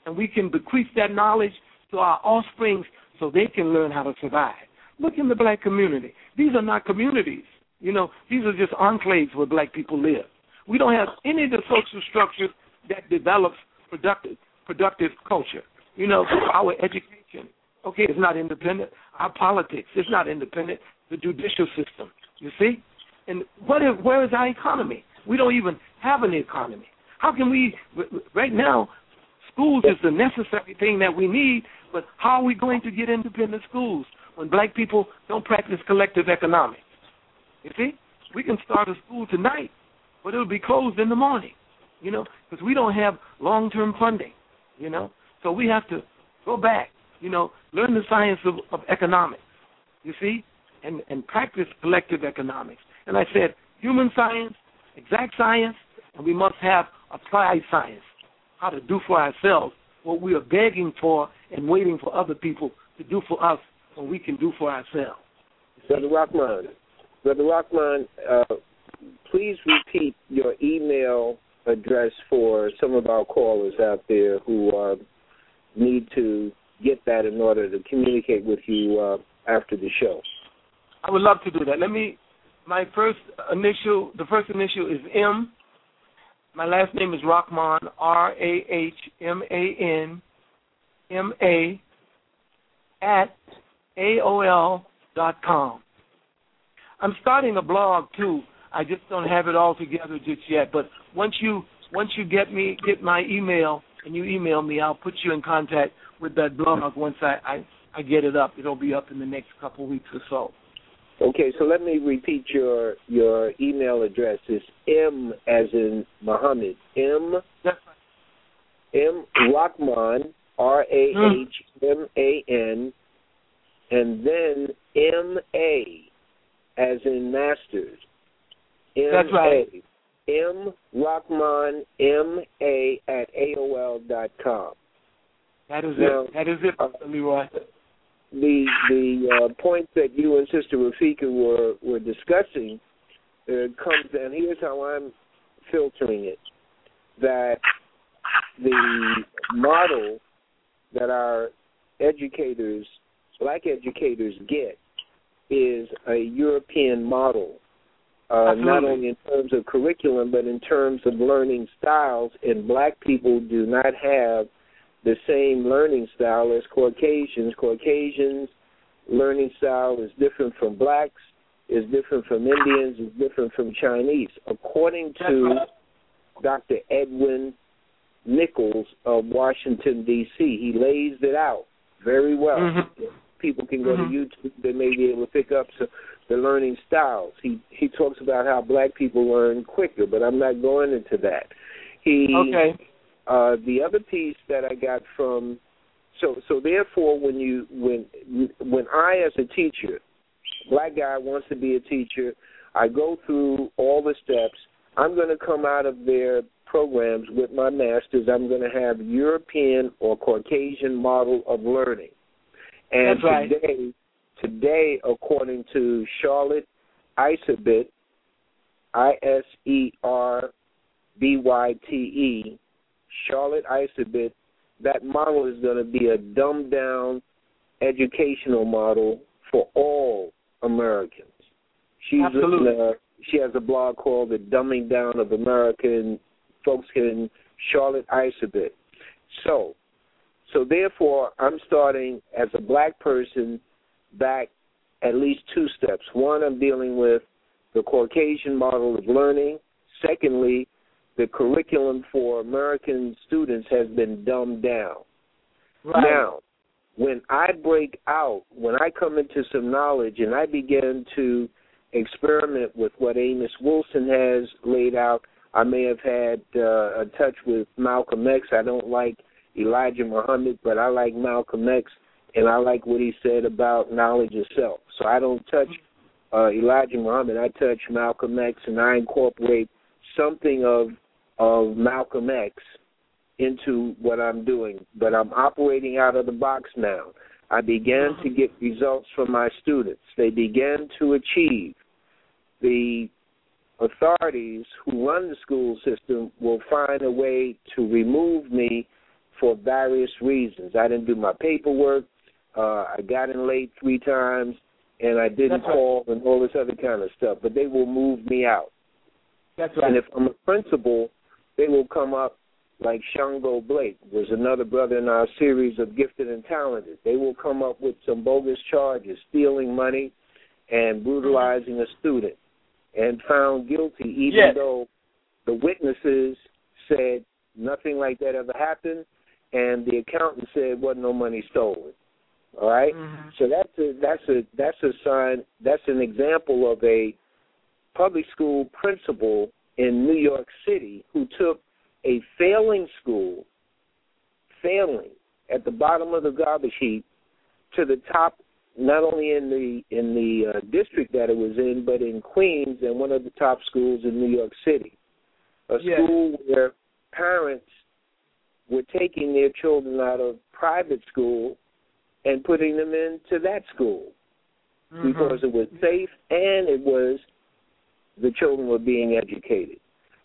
and we can bequeath that knowledge to our offsprings so they can learn how to survive. Look in the black community. These are not communities. You know, these are just enclaves where black people live. We don't have any of the social structures that develops productive productive culture. You know, our education, okay, is not independent. Our politics is not independent. The judicial system, you see? And what is, where is our economy? We don't even have an economy. How can we? Right now, schools is the necessary thing that we need. But how are we going to get independent schools when black people don't practice collective economics? You see, we can start a school tonight, but it'll be closed in the morning. You know, because we don't have long-term funding. You know, so we have to go back. You know, learn the science of, of economics. You see, and and practice collective economics. And I said, human science, exact science, and we must have applied science, how to do for ourselves what we are begging for and waiting for other people to do for us when we can do for ourselves. Brother Rahman, Brother Rahman, uh, please repeat your email address for some of our callers out there who uh, need to get that in order to communicate with you uh, after the show. I would love to do that. Let me. My first initial, the first initial is M. My last name is Rahman, R A H M A N M A at AOL dot com. I'm starting a blog too. I just don't have it all together just yet. But once you once you get me get my email and you email me, I'll put you in contact with that blog once I I, I get it up. It'll be up in the next couple weeks or so. Okay, so let me repeat your your email address. It's M as in Muhammad. M M Rahman R A H M A N and then M A as in Masters. M-A. That's right. M Rahman M A at AOL dot com. That is Now, it. That is it, uh, Leroy. The the uh, point that you and Sister Rafika were were discussing uh, comes, and here's how I'm filtering it: that the model that our educators, black educators, get is a European model. Uh, not only in terms of curriculum, but in terms of learning styles, and black people do not have the same learning style as Caucasians. Caucasians' learning style is different from blacks, is different from Indians, is different from Chinese. According to Dr. Edwin Nichols of Washington, D.C., he lays it out very well. Mhm. People can go Mhm. to YouTube; they may be able to pick up some, the learning styles. He he talks about how black people learn quicker, but I'm not going into that. He Okay. Uh, the other piece that I got from so so therefore when you when when I as a teacher, black guy wants to be a teacher, I go through all the steps. I'm going to come out of their programs with my masters. I'm going to have European or Caucasian model of learning. And That's right. today, today, according to Charlotte Iserbyt, I S E R B Y T E, Charlotte Iserbyt, that model is going to be a dumbed down educational model for all Americans. She's Absolutely. a, she has a blog called The Dumbing Down of America, and folks can Charlotte Iserbyt. So, so therefore, I'm starting as a black person back at least two steps. One, I'm dealing with the Caucasian model of learning. Secondly, the curriculum for American students has been dumbed down. Right. Now, when I break out, when I come into some knowledge and I begin to experiment with what Amos Wilson has laid out, I may have had uh, a touch with Malcolm X. I don't like Elijah Muhammad, but I like Malcolm X, and I like what he said about knowledge itself. So I don't touch uh, Elijah Muhammad. I touch Malcolm X, and I incorporate something of of Malcolm X into what I'm doing, but I'm operating out of the box now. I began to get results from my students. They began to achieve. The authorities who run the school system will find a way to remove me for various reasons. I didn't do my paperwork. Uh, I got in late three times, and I didn't That's right. call and all this other kind of stuff. But they will move me out. That's right. And if I'm a principal, they will come up like Shango Blake was another brother in our series of gifted and talented. They will come up with some bogus charges, stealing money and brutalizing a student, and found guilty even Yes. though the witnesses said nothing like that ever happened, and the accountant said wasn't no money stolen. All right? Mhm. So that's a that's a that's a sign that's an example of a public school principal in New York City who took a failing school, failing at the bottom of the garbage heap, to the top, not only in the in the uh, district that it was in, but in Queens and one of the top schools in New York City, a Yes. school where parents were taking their children out of private school and putting them into that school Mhm. because it was safe and it was the children were being educated.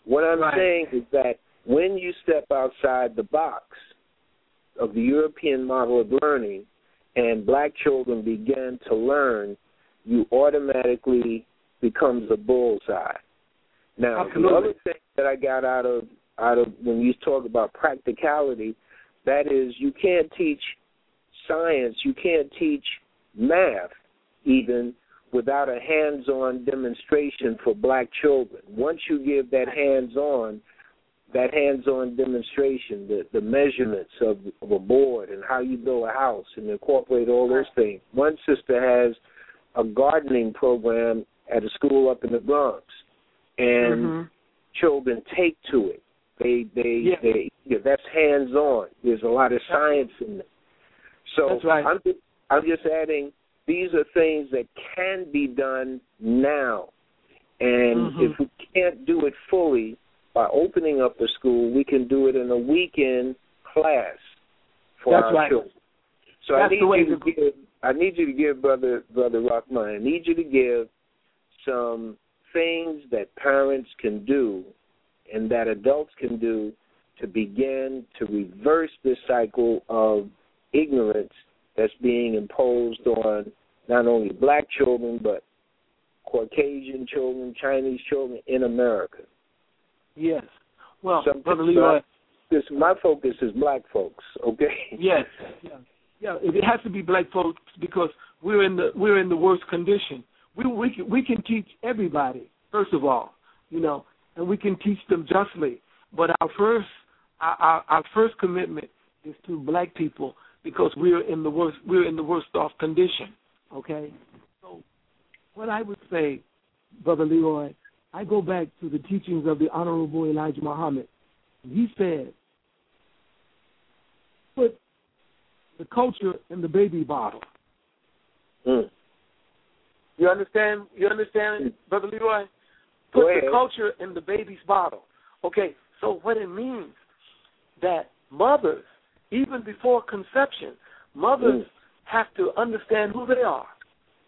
What I'm Right. saying is that when you step outside the box of the European model of learning and black children begin to learn, you automatically becomes a bullseye. Now Absolutely. the other thing that I got out of out of when you talk about practicality, that is you can't teach science, you can't teach math even without a hands-on demonstration for black children. Once you give that hands-on, that hands-on demonstration, the, the measurements of, of a board and how you build a house and incorporate all those things. One sister has a gardening program at a school up in the Bronx, and Mhm. children take to it. They they Yeah. they yeah, that's hands on. There's a lot of science in it. So That's right. I'm just I'm just adding these are things that can be done now. And Mhm. if we can't do it fully by opening up the school, we can do it in a weekend class for That's our right. children. So That's I need you to to- give I need you to give brother brother Rahman, I need you to give some things that parents can do and that adults can do to begin to reverse this cycle of ignorance that's being imposed on not only black children but Caucasian children, Chinese children in America. Yes. Well, Some Brother Leroy, This my focus is black folks, okay? yes. Yeah. yeah, it has to be black folks because we're in the we're in the worst condition. We we can, we can teach everybody first of all, you know, and we can teach them justly. But our first our, our, our first commitment is to black people because we're in the worst we're in the worst off condition. Okay, so what I would say, Brother Leroy, I go back to the teachings of the Honorable Elijah Muhammad. He said, "Put the culture in the baby bottle." Mm. You understand? You understand, Brother Leroy? Put the culture in the baby's bottle. Okay, so what it means that mothers, even before conception, mothers Mm. have to understand who they are.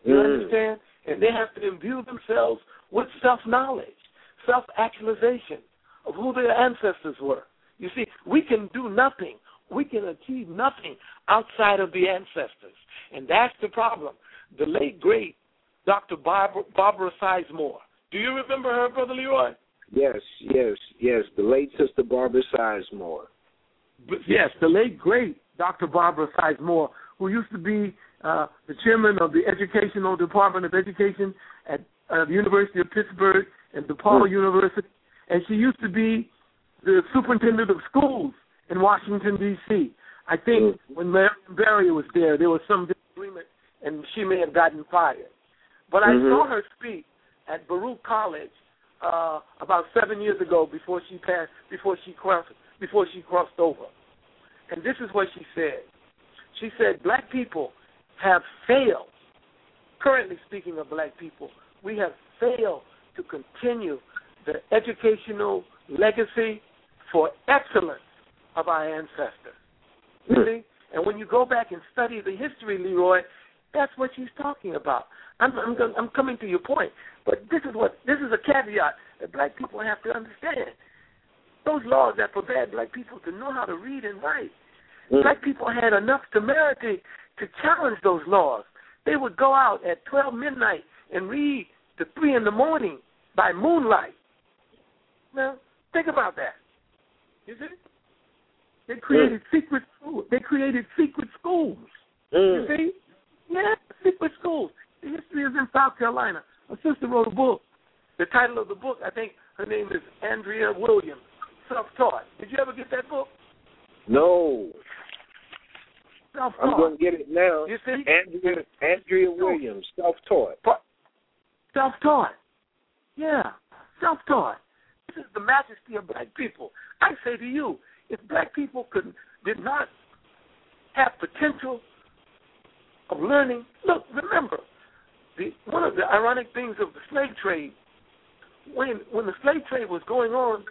You Mm. understand? And they have to imbue themselves with self knowledge, self actualization of who their ancestors were. You see, we can do nothing. We can achieve nothing outside of the ancestors. And that's the problem. The late great Dr. Barbara, Barbara Sizemore. Do you remember her, Brother Leroy? Yes, yes, yes. The late sister Barbara Sizemore. But yes, the late great Dr. Barbara Sizemore, who used to be uh, the chairman of the Educational Department of Education at uh, the University of Pittsburgh and DePaul. University, and she used to be the superintendent of schools in Washington D.C. I think when Marion Barry was there, there was some disagreement, and she may have gotten fired. But I Mhm. saw her speak at Baruch College uh, about seven years ago before she passed, before she crossed, before she crossed over. And this is what she said. She said, "Black people have failed. Currently speaking of black people, we have failed to continue the educational legacy for excellence of our ancestors. You hmm. see? And when you go back and study the history, Leroy, that's what she's talking about. I'm I'm, I'm coming to your point, but this is what this is a caveat that black people have to understand. Those laws that forbade black people to know how to read and write. Mm. Black people had enough temerity to challenge those laws. They would go out at twelve midnight and read to three in the morning by moonlight. Now, think about that. You see? They created secret schools. They created secret schools. You Mm. see? Yeah, secret schools. The history is in South Carolina. A sister wrote a book. The title of the book, I think her name is Andrea Williams. Self-Taught. Did you ever get that book? No. Self-Taught. I'm going to get it now. You see? Andrea, Andrea Williams, self-taught. Self-taught. Yeah, self-taught. This is the majesty of black people. I say to you, if black people could did not have potential of learning, look, remember, the, one of the ironic things of the slave trade, when when the slave trade was going on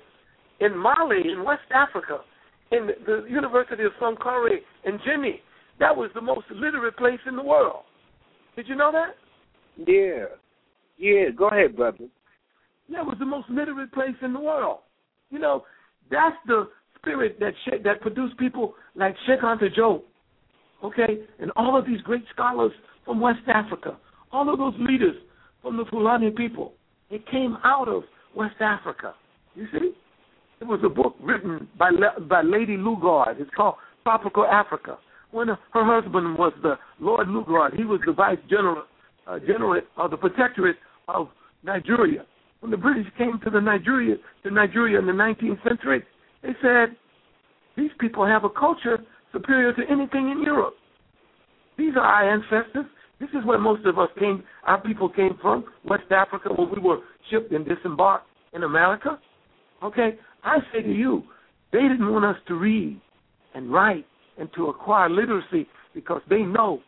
in Mali, in West Africa, in the, University of Sankore in Guinea, that was the most literate place in the world. Did you know that? Yeah. Yeah, go ahead, brother. That was the most literate place in the world. You know, that's the spirit that that produced people like Cheikh Anta Diop, okay, and all of these great scholars from West Africa, all of those leaders from the Fulani people. It came out of West Africa. You see, it was a book written by by Lady Lugard. It's called Tropical Africa. When her husband was the Lord Lugard, he was the vice general uh, general of the protectorate of Nigeria. When the British came to the Nigeria to Nigeria in the 19th century, they said these people have a culture superior to anything in Europe. These are our ancestors. This is where most of us came, our people came from, West Africa, when we were shipped and disembarked in America. Okay? I say to you, they didn't want us to read and write and to acquire literacy because they know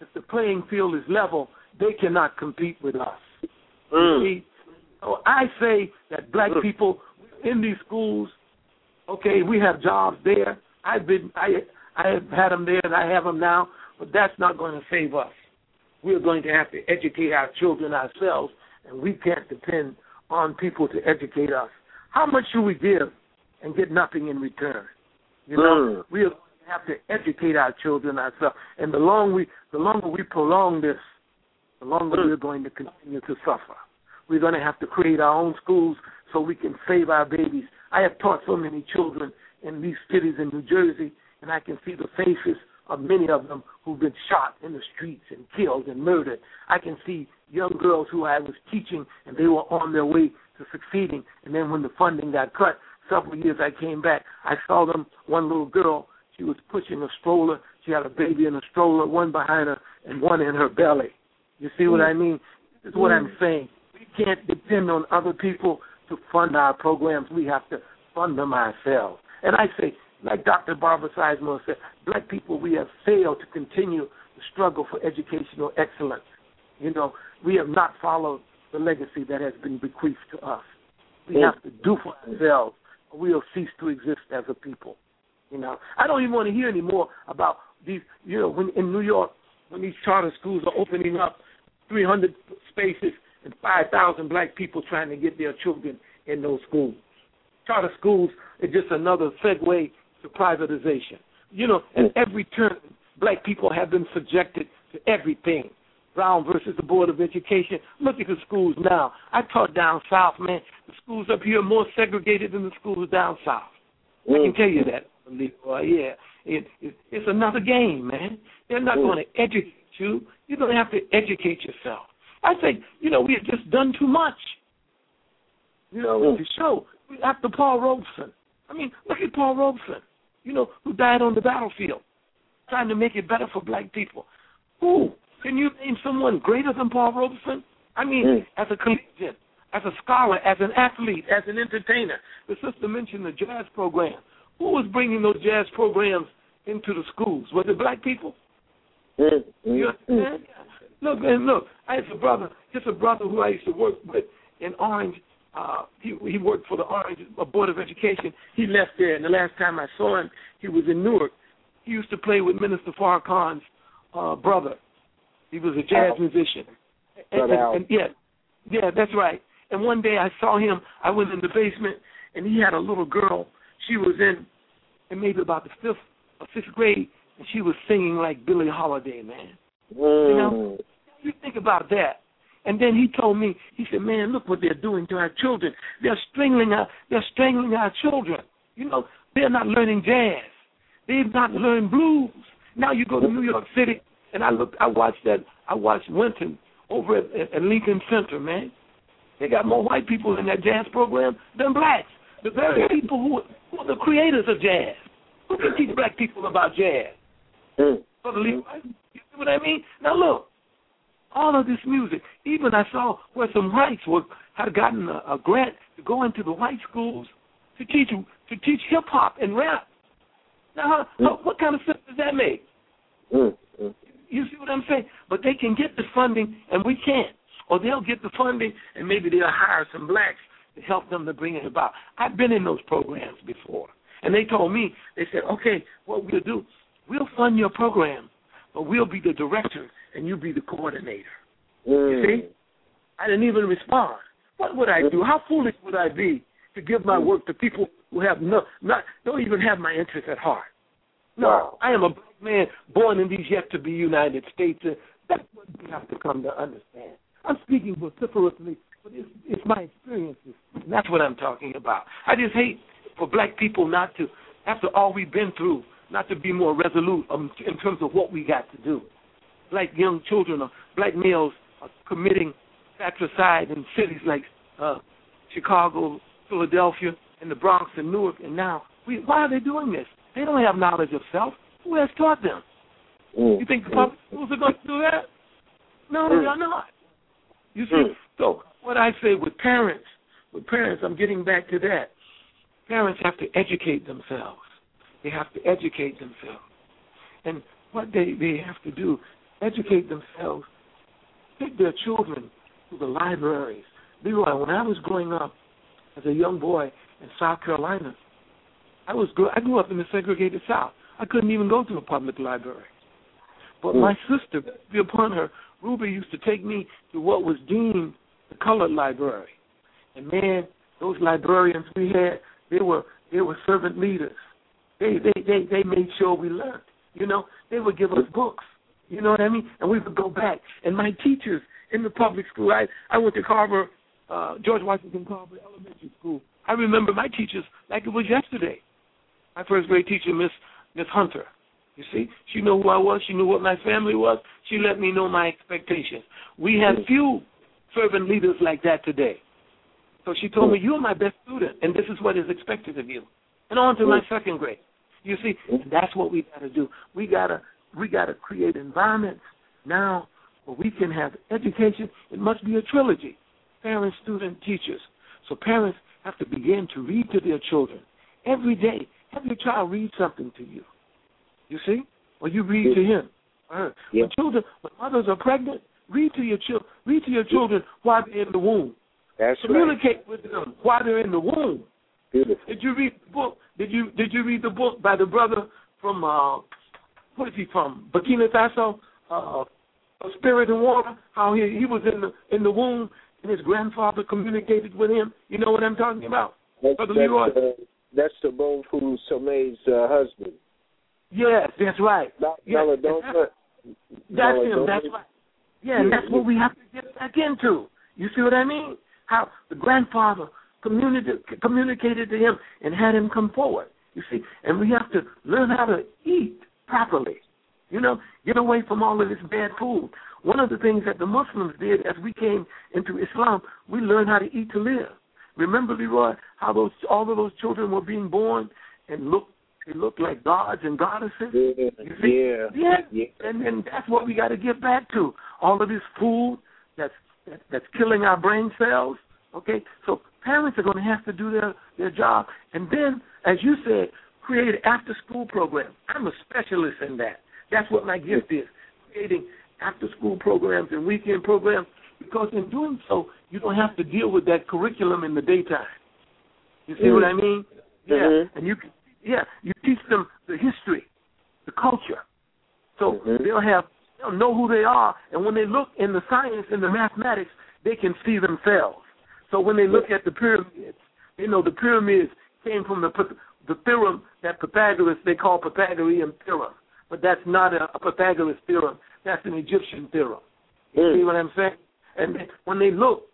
if the playing field is level, they cannot compete with us. Mm. See? So I say that black people in these schools, okay, we have jobs there. I've been, I, I have had them there, and I have them now. But that's not going to save us. We're going to have to educate our children ourselves, and we can't depend on people to educate us. How much should we give and get nothing in return? You know, Mm. we have to educate our children ourselves, and the longer we, the longer we prolong this, the longer Mm. we're going to continue to suffer. We're going to have to create our own schools so we can save our babies. I have taught so many children in these cities in New Jersey, and I can see the faces of many of them who've been shot in the streets and killed and murdered. I can see young girls who I was teaching, and they were on their way to succeeding. And then when the funding got cut, several years I came back, I saw them. One little girl, she was pushing a stroller. She had a baby in a stroller, one behind her and one in her belly. You see what mm. I mean? This is what I'm mm. saying. We can't depend on other people to fund our programs. We have to fund them ourselves. And I say, like Dr. Barbara Sizemore said, black people, we have failed to continue the struggle for educational excellence. You know, we have not followed the legacy that has been bequeathed to us. We have to do for ourselves, or we'll cease to exist as a people. You know, I don't even want to hear anymore about these. You know, when in New York, when these charter schools are opening up, 300 spaces and 5,000 black people trying to get their children in those schools. Charter schools are just another segue to privatization. You know, at every turn, black people have been subjected to everything. Brown versus the Board of Education. Look at the schools now. I taught down south, man. The schools up here are more segregated than the schools down south. I can tell you that, Leroy. Yeah, it, it, it's another game, man. They're not mm. going to educate you. You're going to have to educate yourself. I think, you know, we have just done too much. You know, mm. to show after Paul Robeson. I mean, look at Paul Robeson. You know, who died on the battlefield, trying to make it better for black people. Who can you name someone greater than Paul Robeson? I mean, as a collegian, as a scholar, as an athlete, as an entertainer. The sister mentioned the jazz program. Who was bringing those jazz programs into the schools? Was it black people? You understand? Look, and look, I have a brother, just a brother who I used to work with in Orange. Uh, he he worked for the Orange uh, Board of Education. He left there, and the last time I saw him, he was in Newark. He used to play with Minister Farrakhan's uh, brother. He was a jazz oh. musician. And, and, and yeah, yeah, that's right. And one day I saw him. I went in the basement, and he had a little girl. She was in, in maybe about the fifth uh, or sixth grade, and she was singing like Billie Holiday, man. You know, you think about that. And then he told me, he said, "Man, look what they're doing to our children. They're strangling our, they're strangling our children. You know, they're not learning jazz. They've not learned blues. Now you go to New York City, and I looked, I watched that, I watched Wynton over at, at, at Lincoln Center, man. They got more white people in that jazz program than blacks. the very people who, who are the creators of jazz. Who can teach black people about jazz? Mm. Brother Leroy, you see what I mean? Now look, all of this music. Even I saw where some whites were had gotten a, a grant to go into the white schools to teach to teach hip hop and rap. Now, how, how, what kind of sense does that make? Mm. You see what I'm saying? But they can get the funding and we can't. Or they'll get the funding and maybe they'll hire some blacks to help them to bring it about. I've been in those programs before. And they told me, they said, okay, what we'll do, we'll fund your program, but we'll be the director and you be the coordinator. Mm. You see? I didn't even respond. What would I do? How foolish would I be to give my work to people who have no, not, don't even have my interest at heart? No, Wow. I am a black man born in these yet to be United States. And that's what we have to come to understand. I'm speaking vociferously, but it's, it's my experiences. And that's what I'm talking about. I just hate for black people not to, after all we've been through, not to be more resolute um, in terms of what we got to do. Black young children or black males are committing fratricide in cities like uh, Chicago, Philadelphia, and the Bronx and Newark. And now, we, why are they doing this? They don't have knowledge of self. Who has taught them? Mm. You think the public schools are going to do that? No, Mm. they're not. You see, Mm. so what I say with parents, with parents, I'm getting back to that. Parents have to educate themselves. They have to educate themselves. And what they, they have to do, educate themselves, take their children to the libraries. Leroy, when I was growing up as a young boy in South Carolina, I was I grew up in the segregated South. I couldn't even go to a public library. But Mm. my sister, be upon her, Ruby used to take me to what was deemed the colored library. And man, those librarians we had, they were they were servant leaders. They they they they made sure we learned. You know, they would give us books. You know what I mean? And we would go back. And my teachers in the public school, I I went to Carver, uh, George Washington Carver Elementary School. I remember my teachers like it was yesterday. My first grade teacher, Miss Miss Hunter. You see, she knew who I was. She knew what my family was. She let me know my expectations. We have few servant leaders like that today. So she told me, "You're my best student, and this is what is expected of you." And on to my second grade. You see, that's what we got to do. We gotta we gotta create environments now where we can have education. It must be a trilogy: parents, student, teachers. So parents have to begin to read to their children every day. Have your child read something to you. You see, or you read to him. her. Yeah. When children, when mothers are pregnant, read to your children. Read to your children while they're in the womb. That's right. Communicate with them while they're in the womb. Beautiful. Did you read the book? Did you did you read the book by the brother from uh what is he from? Burkina Faso, uh Spirit and Water, how he he was in the in the womb and his grandfather communicated with him. You know what I'm talking about? That's, Brother that's, Leroy. uh, that's the Bonfu Some's uh, husband. Yes, that's right. Not Yes, Malidoma. That's him. Malidoma. That's right. Yeah, and that's what we have to get back into. You see what I mean? How the grandfather communicated communicated to him and had him come forward. You see, and we have to learn how to eat properly. You know, get away from all of this bad food. One of the things that the Muslims did as we came into Islam, we learned how to eat to live. Remember, Leroy, how those all of those children were being born and looked they looked like gods and goddesses. Yeah, You see? yeah, Yeah, yeah. and and that's what we got to get back to. All of this food that's that, that's killing our brain cells. Okay, so parents are going to have to do their their job, and then, as you said, create after school program. I'm a specialist in that. That's what my gift is: creating after school programs and weekend programs. Because in doing so, you don't have to deal with that curriculum in the daytime. You see Mm. what I mean? Yeah, Mhm. and you yeah, you teach them the history, the culture, so Mhm. they'll have they'll know who they are, and when they look in the science and the mathematics, they can see themselves. So when they look at the pyramids, they know the pyramids came from the the theorem that Pythagoras they call Pythagorean theorem, but that's not a, a Pythagoras theorem. That's an Egyptian theorem. You Mm. see what I'm saying? And when they look,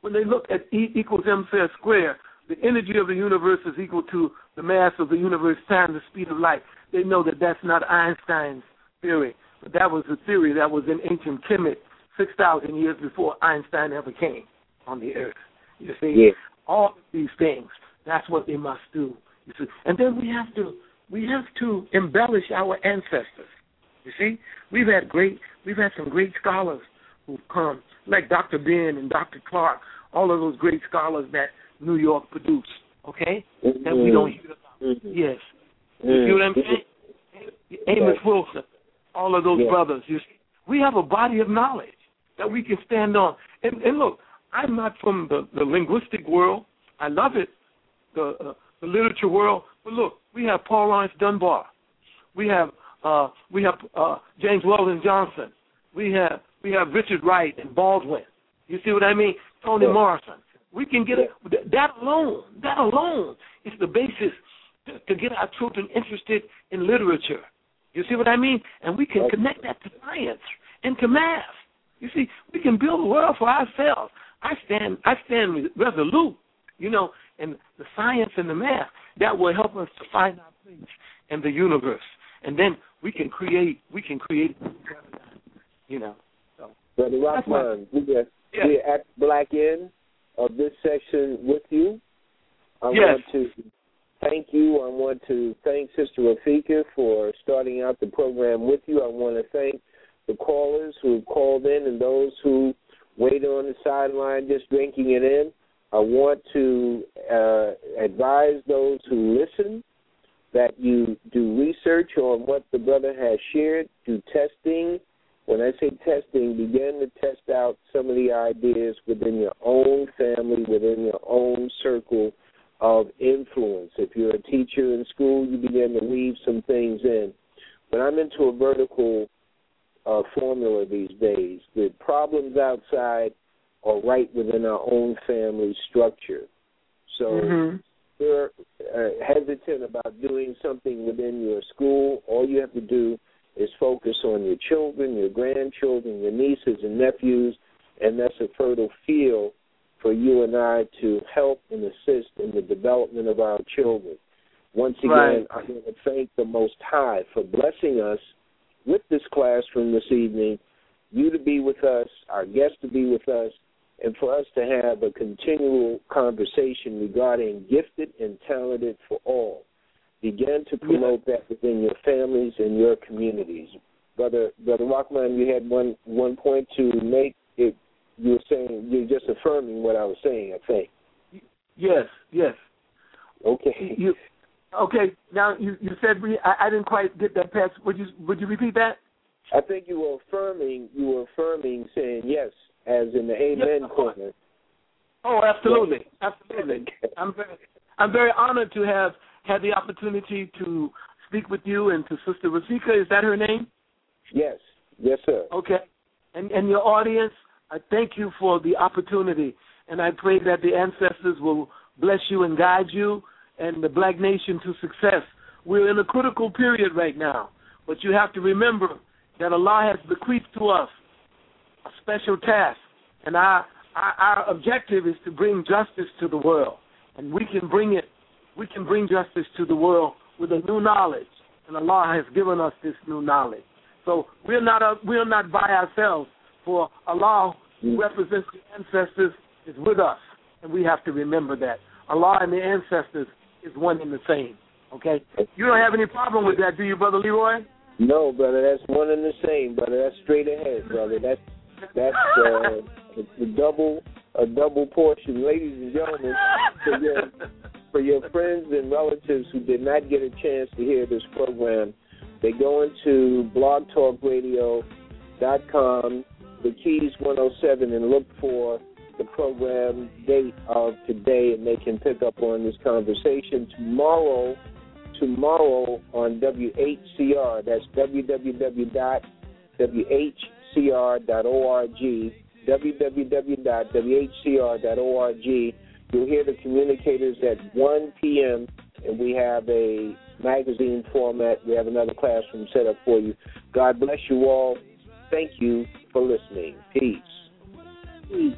when they look at E equals mc squared, the energy of the universe is equal to the mass of the universe times the speed of light. They know that that's not Einstein's theory, but that was a theory that was in ancient Kemet six thousand years before Einstein ever came on the earth. You see, Yeah. all of these things. That's what they must do. You see, and then we have to we have to embellish our ancestors. You see, we've had great we've had some great scholars who've come, like Dr. Ben and Dr. Clarke, all of those great scholars that New York produced. Okay, mm-hmm. that we don't hear about. Mm-hmm. Yes, mm-hmm. you see what I'm saying? Amos Wilson, all of those yeah. brothers. You see, we have a body of knowledge that we can stand on. And, and look, I'm not from the, the linguistic world. I love it, the uh, the literature world. But look, we have Paul Laurence Dunbar. We have uh, we have uh, James Weldon Johnson. We have we have Richard Wright and Baldwin. You see what I mean? Toni. Morrison. We can get a, that alone. That alone is the basis to, to get our children interested in literature. You see what I mean? And we can connect that to science and to math. You see, we can build a world for ourselves. I stand I stand resolute, you know, and the science and the math that will help us to find our place in the universe. And then we can create we can create you know. Brother Rahman, we are yeah. we're at the black end of this session with you. I yes. want to thank you. I want to thank Sister Rafika for starting out the program with you. I want to thank the callers who have called in and those who waited on the sideline just drinking it in. I want to uh, advise those who listen that you do research on what the brother has shared, do testing. When I say testing, begin to test out some of the ideas within your own family, within your own circle of influence. If you're a teacher in school, you begin to weave some things in. But I'm into a vertical uh, formula these days, the problems outside are right within our own family structure. So mm-hmm. you're uh, hesitant about doing something within your school. All you have to do is focus on your children, your grandchildren, your nieces and nephews, and that's a fertile field for you and I to help and assist in the development of our children. Once again, right. I want to thank the Most High for blessing us with this classroom this evening, you to be with us, our guests to be with us, and for us to have a continual conversation regarding gifted and talented for all. Begin to promote that within your families and your communities. Brother Brother Rahman, you had one one point to make. It you were saying you're just affirming what I was saying. I think. Yes. Yes. Okay. You Okay, now you you said we I, I didn't quite get that past. Would you would you repeat that? I think you were affirming you were affirming saying yes, as in the amen yes, corner. Oh, absolutely, absolutely. I'm very I'm very honored to have had the opportunity to speak with you and to Sister Rafika. Is that her name? Yes, yes, sir. Okay, and and your audience, I thank you for the opportunity, and I pray that the ancestors will bless you and guide you and the black nation to success. We're in a critical period right now, but you have to remember that Allah has bequeathed to us a special task, and our, our, our objective is to bring justice to the world, and we can bring it. We can bring justice to the world with a new knowledge, and Allah has given us this new knowledge. So we're not a, we're not by ourselves. For Allah, who represents the ancestors, is with us, and we have to remember that Allah and the ancestors is one and the same. Okay? You don't have any problem with that, do you, Brother Leroy? No, brother, that's one and the same, brother. That's straight ahead, brother. That's that's uh, a double a double portion, ladies and gentlemen. For your for your friends and relatives who did not get a chance to hear this program, they go into blogtalkradio.com, the keys 107, and look for the program date of today, and they can pick up on this conversation tomorrow. Tomorrow on WHCR. That's www.whcr.org. www.whcr.org. You'll hear the communicators at 1 p.m. and we have a magazine format. We have another classroom set up for you. God bless you all. Thank you for listening. Peace. Peace.